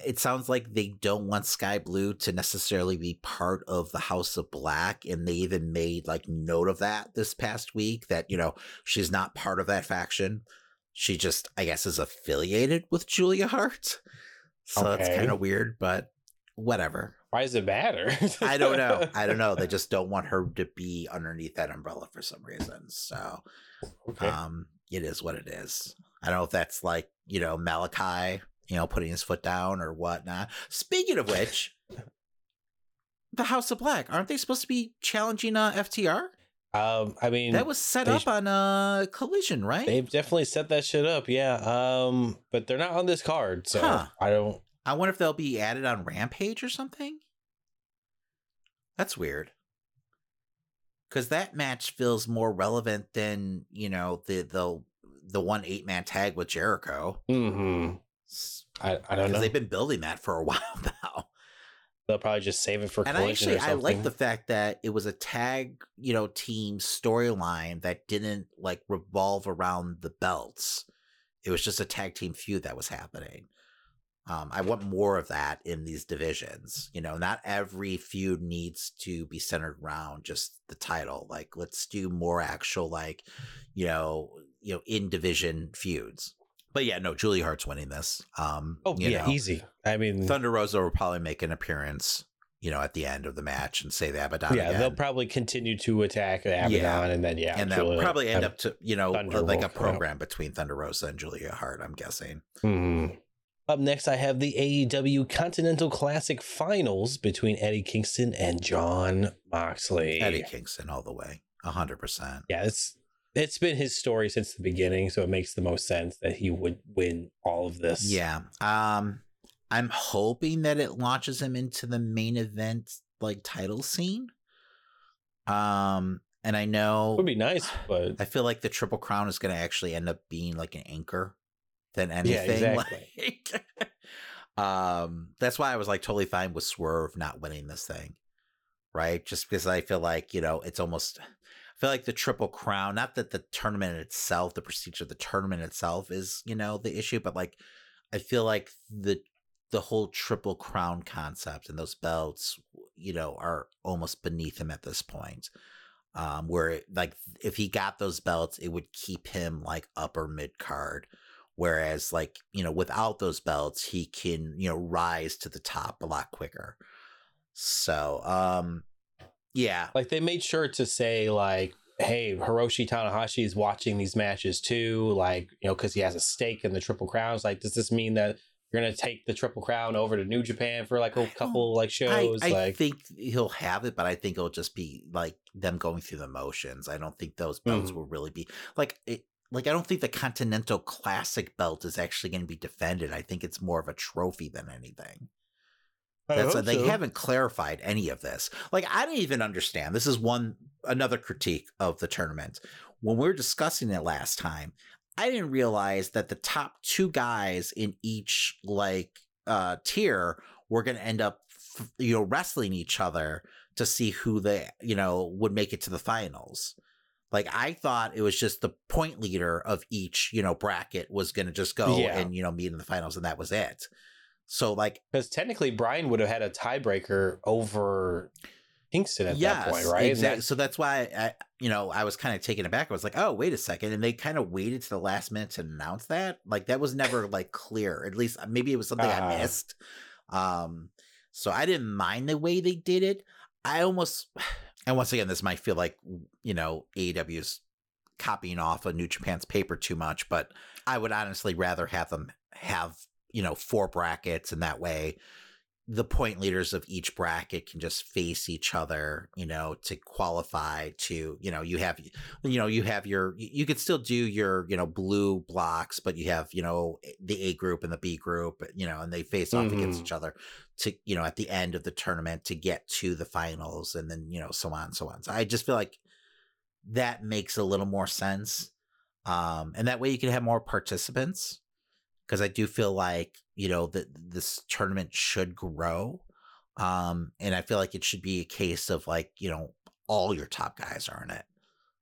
it sounds like they don't want Skye Blue to necessarily be part of the House of Black, and they even made like note of that this past week that you know she's not part of that faction. She just, I guess, is affiliated with Julia Hart. So that's kind of weird, but whatever. Why does it matter? I don't know. I don't know. They just don't want her to be underneath that umbrella for some reason. So okay. um, it is what it is. I don't know if that's like, you know, Malakai, you know, putting his foot down or whatnot. Speaking of which, the House of Black, aren't they supposed to be challenging uh, FTR? um, I mean, That was set up sh- on uh, Collision, right? they've definitely set that shit up. Yeah. Um, but they're not on this card, so Huh. I don't. I wonder if they'll be added on Rampage or something. That's weird. Because that match feels more relevant than you know the the the one eight man tag with Jericho. hmm I, I don't Because know. they've been building that for a while now. They'll probably just save it for and I actually or I like the fact that it was a tag you know team storyline that didn't like revolve around the belts. It was just a tag team feud that was happening. Um, I want more of that in these divisions. You know, not every feud needs to be centered around just the title. Like, let's do more actual, like, you know, you know, in division feuds. But yeah, no, Julie Hart's winning this. Um, Oh yeah, know, easy. I mean, Thunder Rosa will probably make an appearance, you know, at the end of the match and say the Abaddon yeah, again. they'll probably continue to attack Abaddon, Yeah. and then yeah, and that'll probably end up to you know Thunder like a program between Thunder Rosa and Julia Hart. I'm guessing. Mhm. Up next, I have the AEW Continental Classic Finals between Eddie Kingston and Jon Moxley. Eddie Kingston all the way, hundred percent. Yeah, it's it's been his story since the beginning, so it makes the most sense that he would win all of this. Yeah. Um, I'm hoping that it launches him into the main event like title scene. Um, and I know it would be nice, but I feel like the Triple Crown is going to actually end up being like an anchor than anything. Yeah, exactly. Like, um, that's why I was like totally fine with Swerve not winning this thing, right? Just because I feel like you know it's almost. Feel like the Triple Crown, not that the tournament itself, the procedure of the tournament itself is you know the issue, but like I feel like the the whole Triple Crown concept and those belts, you know, are almost beneath him at this point um, where like if he got those belts, it would keep him like upper mid card. Whereas like you know without those belts, he can you know rise to the top a lot quicker. So um, yeah, like they made sure to say like hey hiroshi tanahashi is watching these matches too like you know because he has a stake in the triple crowns like does this mean that you're gonna take the triple crown over to new japan for like a couple like I, shows I like think he'll have it, but I think it'll just be like them going through the motions. I don't think those belts Mhm. will really be like it. Like I don't think the Continental Classic belt is actually going to be defended. I think it's more of a trophy than anything. That's hope they so. haven't clarified any of this. Like I don't even understand. This is one another critique of the tournament. When we were discussing it last time, I didn't realize that the top two guys in each like uh tier were going to end up f- you know wrestling each other to see who they you know would make it to the finals. Like I thought it was just the point leader of each, you know, bracket was going to just go Yeah. and you know meet in the finals and that was it. So like because technically bryan would have had a tiebreaker over kingston at that point right Exactly. that- So that's why I, you know, I was kind of taken aback. I was like, oh, wait a second, and they kind of waited to the last minute to announce that. Like that was never like clear. At least maybe it was something I Ah. missed. Um, so I didn't mind the way they did it. I almost, and once again, this might feel like you know AEW's copying off of New Japan's paper too much, but I would honestly rather have them have you know four brackets, and that way the point leaders of each bracket can just face each other, you know, to qualify to, you know, you have, you know, you have your, you could still do your, you know, blue blocks, but you have, you know, the A group and the B group, you know, and they face off against Mhm. each other to, you know, at the end of the tournament to get to the finals and then, you know, so on and so on. So I just feel like that makes a little more sense. Um, and that way you can have more participants because I do feel like you know that this tournament should grow, um, and I feel like it should be a case of like you know all your top guys are in it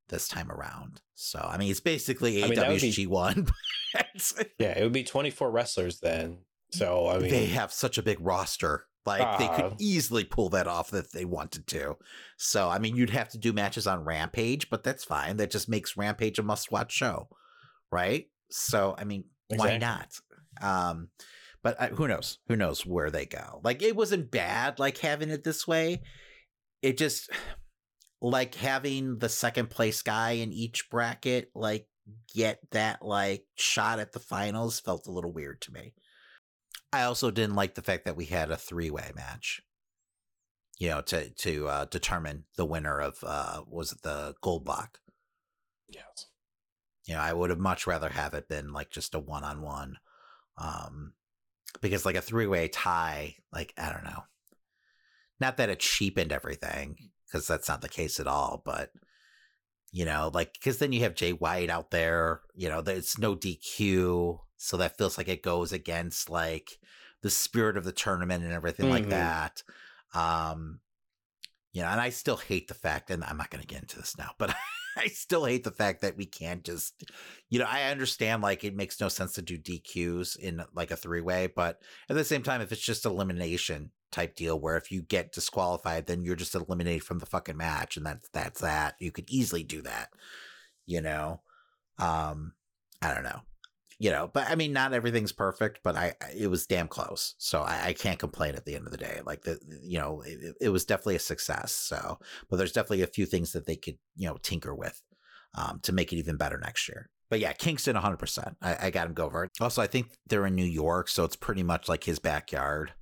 this time around. So I mean, it's basically I mean, that would be- AW's G one. yeah it would be 24 wrestlers then So I mean, they have such a big roster. Like they could Ah. easily pull that off if they wanted to. So I mean, you'd have to do matches on Rampage, but that's fine. That just makes Rampage a must-watch show, right? So I mean, why not? Um, but uh, who knows? Who knows where they go? Like it wasn't bad, like having it this way. It just like having the second place guy in each bracket, like get that like shot at the finals felt a little weird to me. I also didn't like the fact that we had a three way match. You know, to to uh, determine the winner of uh, was it the gold block? yes. You know, I would have much rather have it been like just a one on one, um, because like a three way tie, like I don't know, not that it cheapened everything because that's not the case at all, but you know, like because then you have Jay White out there, you know, there's no DQ, so that feels like it goes against like the spirit of the tournament and everything like Mhm. that. Um, you know, and I still hate the fact, and I'm not going to get into this now, but I still hate the fact that we can't just, you know, I understand like it makes no sense to do DQs in like a three way, but at the same time, if it's just elimination type deal where if you get disqualified, then you're just eliminated from the fucking match, and that's that's that. You could easily do that, you know. Um, I don't know, you know, but I mean, not everything's perfect, but I it was damn close, so I, I can't complain at the end of the day. Like the, you know, it, it was definitely a success. So, but there's definitely a few things that they could, you know, tinker with um, to make it even better next year. But yeah, Kingston 100%. I, I got him go over it. Also, I think they're in New York, so it's pretty much like his backyard.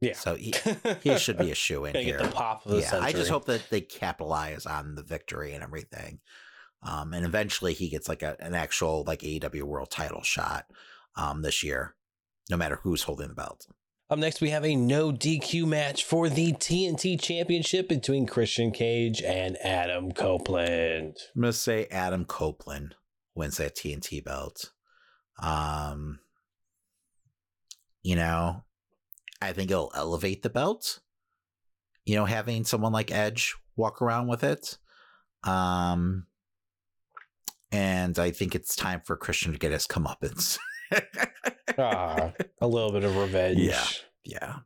Yeah. So he, he should be a shoe in here. get the pop of the yeah, I just hope that they capitalize on the victory and everything. Um, and eventually he gets like a, an actual like AEW world title shot um, this year, no matter who's holding the belt. Up next, we have a no DQ match for the TNT Championship between Christian Cage and Adam Copeland. I'm gonna say Adam Copeland wins that TNT belt. Um, you know, I think it'll elevate the belt. You know, having someone like Edge walk around with it. Um, and I think it's time for Christian to get his comeuppance. Ah, a little bit of revenge. Yeah. yeah.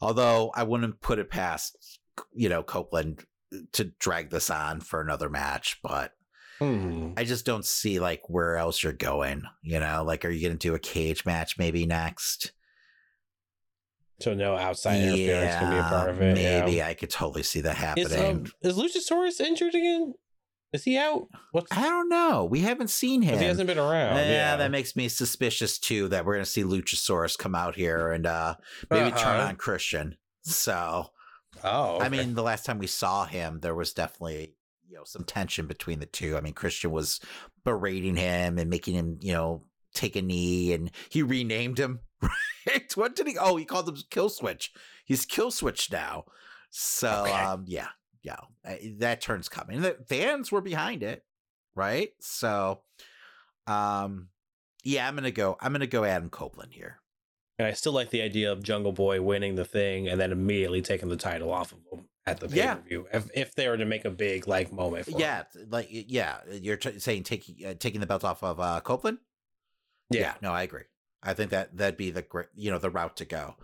Although I wouldn't put it past, you know, Copeland to drag this on for another match, but Hmm. I just don't see like where else you're going. You know, like are you going to do a cage match maybe next? So no outside interference can be a part of it. Maybe yeah. I could totally see that happening. um, is Luchasaurus injured again? Is he out? What's I don't know. We haven't seen him. he hasn't been around. yeah, yeah, that makes me suspicious too. That we're going to see Luchasaurus come out here and uh maybe turn Uh-huh. on Christian. So Oh, I mean, the last time we saw him, there was definitely you know some tension between the two. I mean, Christian was berating him and making him you know take a knee, and he renamed him. Right? What did he? Oh, he called him Kill Switch. He's Kill Switch now. So Okay. um, yeah, yeah, uh, that turn's coming. The fans were behind it, right? So um, yeah, I'm gonna go. I'm gonna go Adam Copeland here. and I still like the idea of Jungle Boy winning the thing and then immediately taking the title off of him at the pay per view. If if they were to make a big like moment, for him. Yeah, like yeah, you're t- saying taking uh, taking the belt off of uh, Copeland. yeah, no, I agree. I think that that'd be the great, you know, the route to go.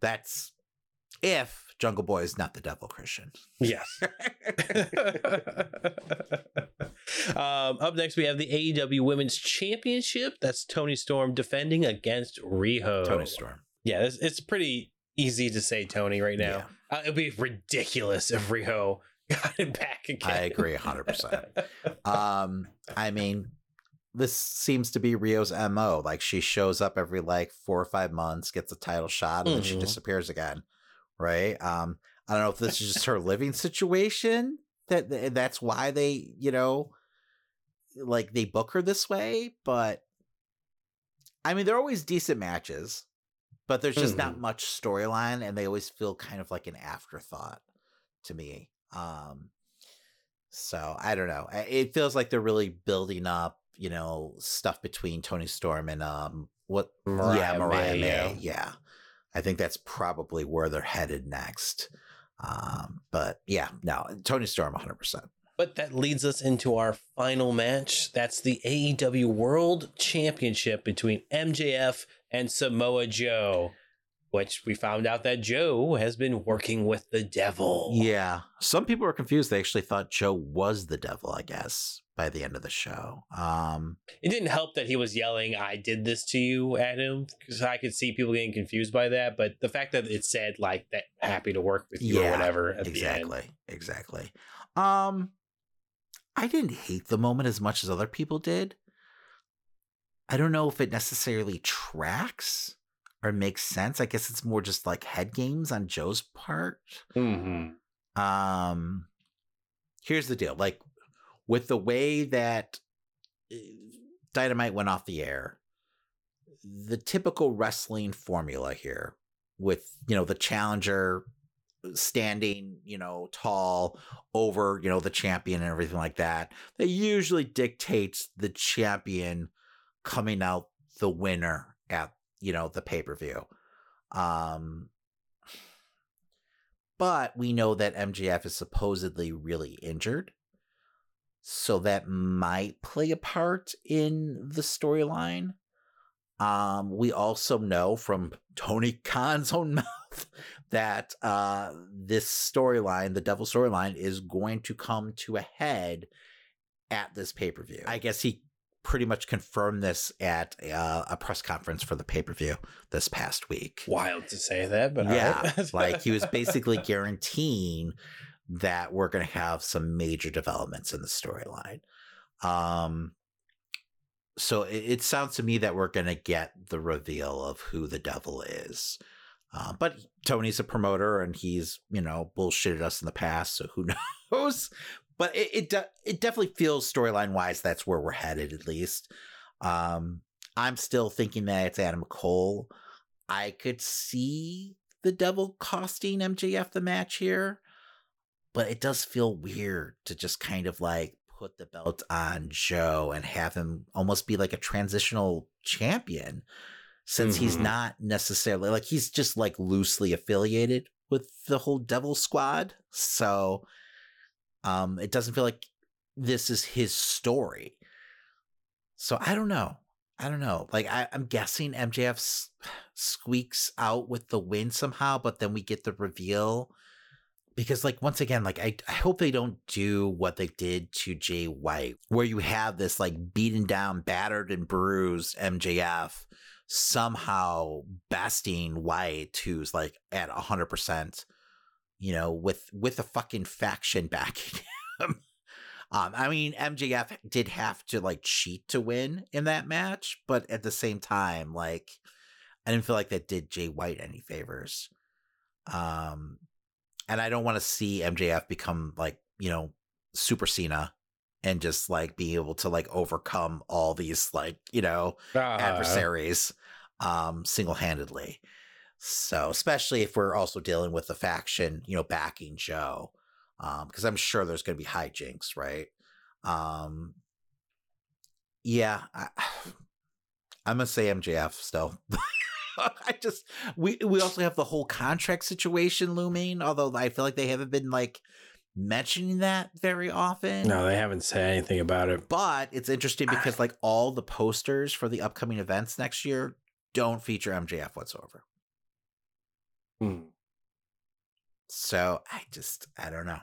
That's if Jungle Boy is not the devil Christian. Yes. um, up next, we have the AEW Women's Championship. That's Toni Storm defending against Riho. Toni Storm. Yeah, it's, it's pretty easy to say Toni right now. Yeah. Uh, it'd be ridiculous if Riho got him back again. I agree 100%. Um, I mean, this seems to be Riho's mo. Like she shows up every like four or five months, gets a title shot, and then she Mhm. disappears again. Right? Um, I don't know if this is just her living situation that that's why they, you know, like they book her this way. But I mean, they're always decent matches, but there's just not much storyline, and they always feel kind of like an afterthought to me. Um, so I don't know. It feels like they're really building up, you know, stuff between Toni Storm and um, what? yeah, Mariah Mariah May, May. yeah. I think that's probably where they're headed next. Um, but yeah, no, Toni Storm, 100. percent But that leads us into our final match. That's the AEW World Championship between MJF and Samoa Joe, which we found out that Joe has been working with the devil. Yeah. Some people were confused. They actually thought Joe was the devil, I guess, by the end of the show. Um, It didn't help that he was yelling, I did this to you at him, because I could see people getting confused by that. But the fact that it said, like, that happy to work with you or whatever at the end. exactly. Exactly. Um, I didn't hate the moment as much as other people did. I don't know if it necessarily tracks or makes sense. I guess it's more just like head games on Joe's part. Mm-hmm. Um, here's the deal: like with the way that uh, Dynamite went off the air, the typical wrestling formula here, with you know the challenger standing, you know, tall over, you know, the champion and everything like that, that usually dictates the champion coming out the winner at, you know, the pay-per-view. Um but we know that MJF is supposedly really injured. So that might play a part in the storyline. Um, we also know from Tony Khan's own mouth that uh, this storyline, the Devil storyline, is going to come to a head at this pay per view. I guess he pretty much confirmed this at uh, a press conference for the pay per view this past week. Wild to say that, but yeah, alright. like he was basically guaranteeing that we're going to have some major developments in the storyline. Um, so it, it sounds to me that we're going to get the reveal of who the devil is. Uh, but Tony's a promoter and he's, you know, bullshitted us in the past, so who knows? But it it, de- it definitely feels storyline wise that's where we're headed at least. Um, I'm still thinking that it's Adam Cole. I could see the devil costing MJF the match here, but it does feel weird to just kind of like put the belt on Joe and have him almost be like a transitional champion since he's Mhm. not necessarily like he's just like loosely affiliated with the whole devil squad. So um it doesn't feel like this is his story. So I don't know. I don't know. Like I, I'm guessing MJF s- squeaks out with the win somehow, but then we get the reveal. Because like once again, like I, I hope they don't do what they did to Jay White, where you have this like beaten down, battered and bruised MJF somehow besting White, who's like at hundred percent, you know, with with a fucking faction backing him. Um, I mean, MJF did have to like cheat to win in that match, but at the same time, like, I didn't feel like that did Jay White any favors. Um, and I don't want to see MJF become like, you know, Super Cena and just like be able to like overcome all these like, you know, Uh, adversaries um single-handedly. So, especially if we're also dealing with the faction, you know, backing Joe um because i'm sure there's going to be hijinks right? Um yeah I, i'm gonna say mjf still i just we we also have the whole contract situation looming although i feel like they haven't been like mentioning that very often no, they haven't said anything about it. but it's interesting because like all the posters for the upcoming events next year don't feature mjf whatsoever Hmm. So I just I don't know.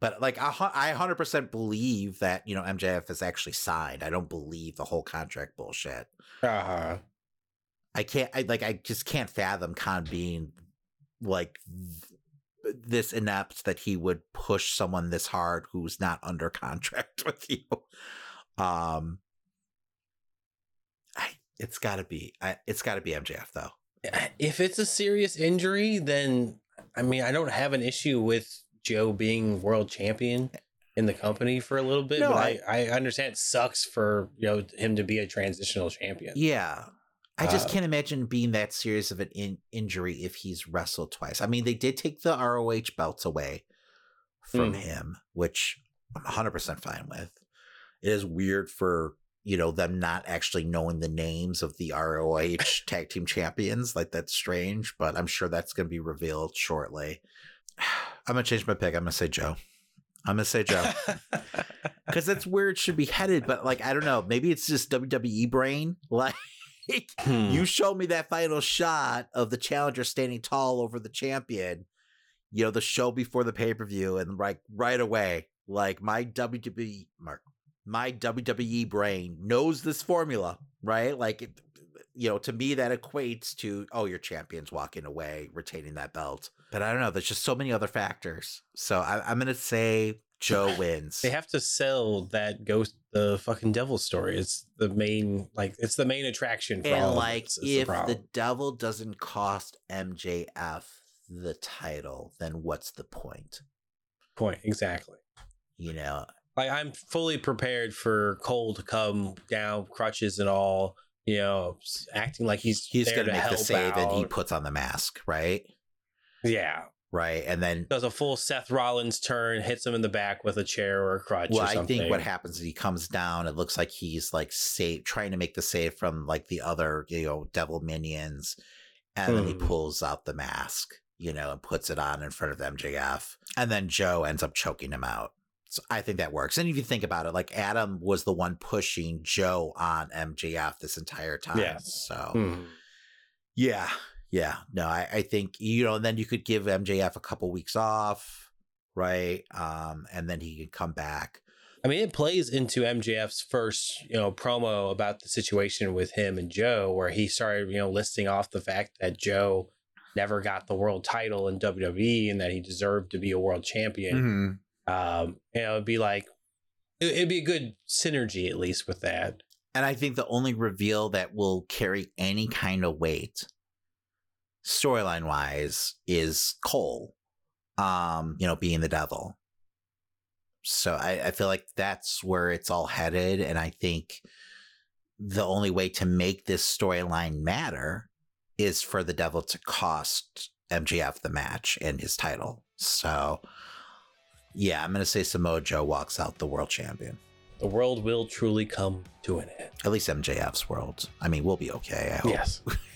But like I, I 100% believe that, you know, MJF is actually signed. I don't believe the whole contract bullshit. Uh-huh. I can't I like I just can't fathom Khan being like th- this inept that he would push someone this hard who's not under contract with you. Um I it's got to be I, it's got to be MJF though. If it's a serious injury, then I mean, I don't have an issue with Joe being world champion in the company for a little bit, No, but I- I, I understand it sucks for you know him to be a transitional champion. Yeah. I just Uh, can't imagine being that serious of an in- injury if he's wrestled twice. I mean, they did take the ROH belts away from Mm. him, which I'm 100% fine with. It is weird for, you know, them not actually knowing the names of the ROH tag team champions. Like, that's strange, but I'm sure that's going to be revealed shortly. I'm going to change my pick. I'm going to say Joe. I'm going to say Joe. because that's where it should be headed. But like, I don't know. Maybe it's just WWE brain. Like, Like, Hmm. you show me that final shot of the challenger standing tall over the champion, you know, the show before the pay per view, and like right away, like my WWE mark, my WWE brain knows this formula, right? Like, it, you know, to me that equates to oh, your champion's walking away, retaining that belt. But I don't know. There's just so many other factors. So I, I'm gonna say Joe wins. They have to sell that ghost, the fucking devil story. It's the main, like, it's the main attraction. For and like is the if the, devil doesn't cost MJF the title, then what's the point? point exactly. You know, Like, I'm fully prepared for Cole to come down, crutches and all. You know, acting like he's he's gonna make the save and he puts on the mask, right? yeah. Right. And then Does a full Seth Rollins turn, hits him in the back with a chair or a crutch. well, I think what happens is he comes down, it looks like he's like save trying to make the save from like the other, you know, devil minions, and then he Hmm. pulls out the mask, you know, and puts it on in front of MJF. And then Joe ends up choking him out. So I think that works. And if you think about it, like Adam was the one pushing Joe on MJF this entire time. Yes. So Mhm. yeah, yeah. No, I, I think you know, and then you could give MJF a couple weeks off, right? Um, and then he can come back. I mean, it plays into MJF's first, you know, promo about the situation with him and Joe, where he started, you know, listing off the fact that Joe never got the world title in WWE and that he deserved to be a world champion. Um, you know, it'd be like, it- it'd be a good synergy at least with that. And I think the only reveal that will carry any kind of weight, storyline wise, is Cole. Um, you know, being the devil. So I, I feel like that's where it's all headed. And I think the only way to make this storyline matter is for the devil to cost MJF the match and his title. So yeah, I'm gonna say Samoa Joe walks out the world champion. The world will truly come to an end. At least MJF's world. I mean, we'll be okay. I hope. Yes.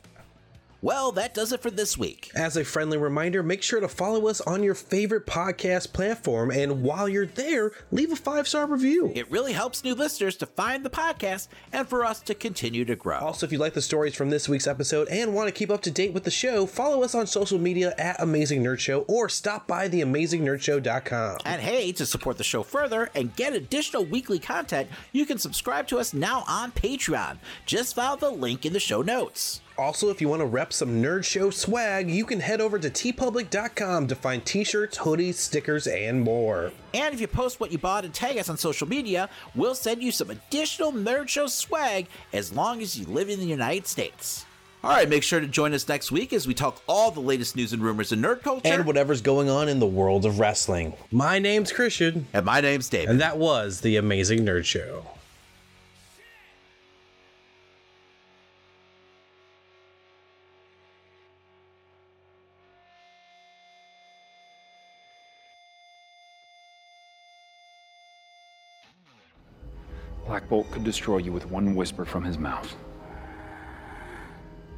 Well, that does it for this week. As a friendly reminder, make sure to follow us on your favorite podcast platform, and while you're there, leave a five star review. It really helps new listeners to find the podcast and for us to continue to grow. Also, if you like the stories from this week's episode and want to keep up to date with the show, follow us on social media at Amazing Nerd Show or stop by theamazingnerdshow.com. And hey, to support the show further and get additional weekly content, you can subscribe to us now on Patreon. Just follow the link in the show notes. Also, if you want to rep some Nerd Show swag, you can head over to teepublic.com to find t shirts, hoodies, stickers, and more. And if you post what you bought and tag us on social media, we'll send you some additional Nerd Show swag as long as you live in the United States. All right, make sure to join us next week as we talk all the latest news and rumors in nerd culture. And whatever's going on in the world of wrestling. My name's Christian. And my name's David. And that was The Amazing Nerd Show. Bolt could destroy you with one whisper from his mouth.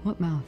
What mouth?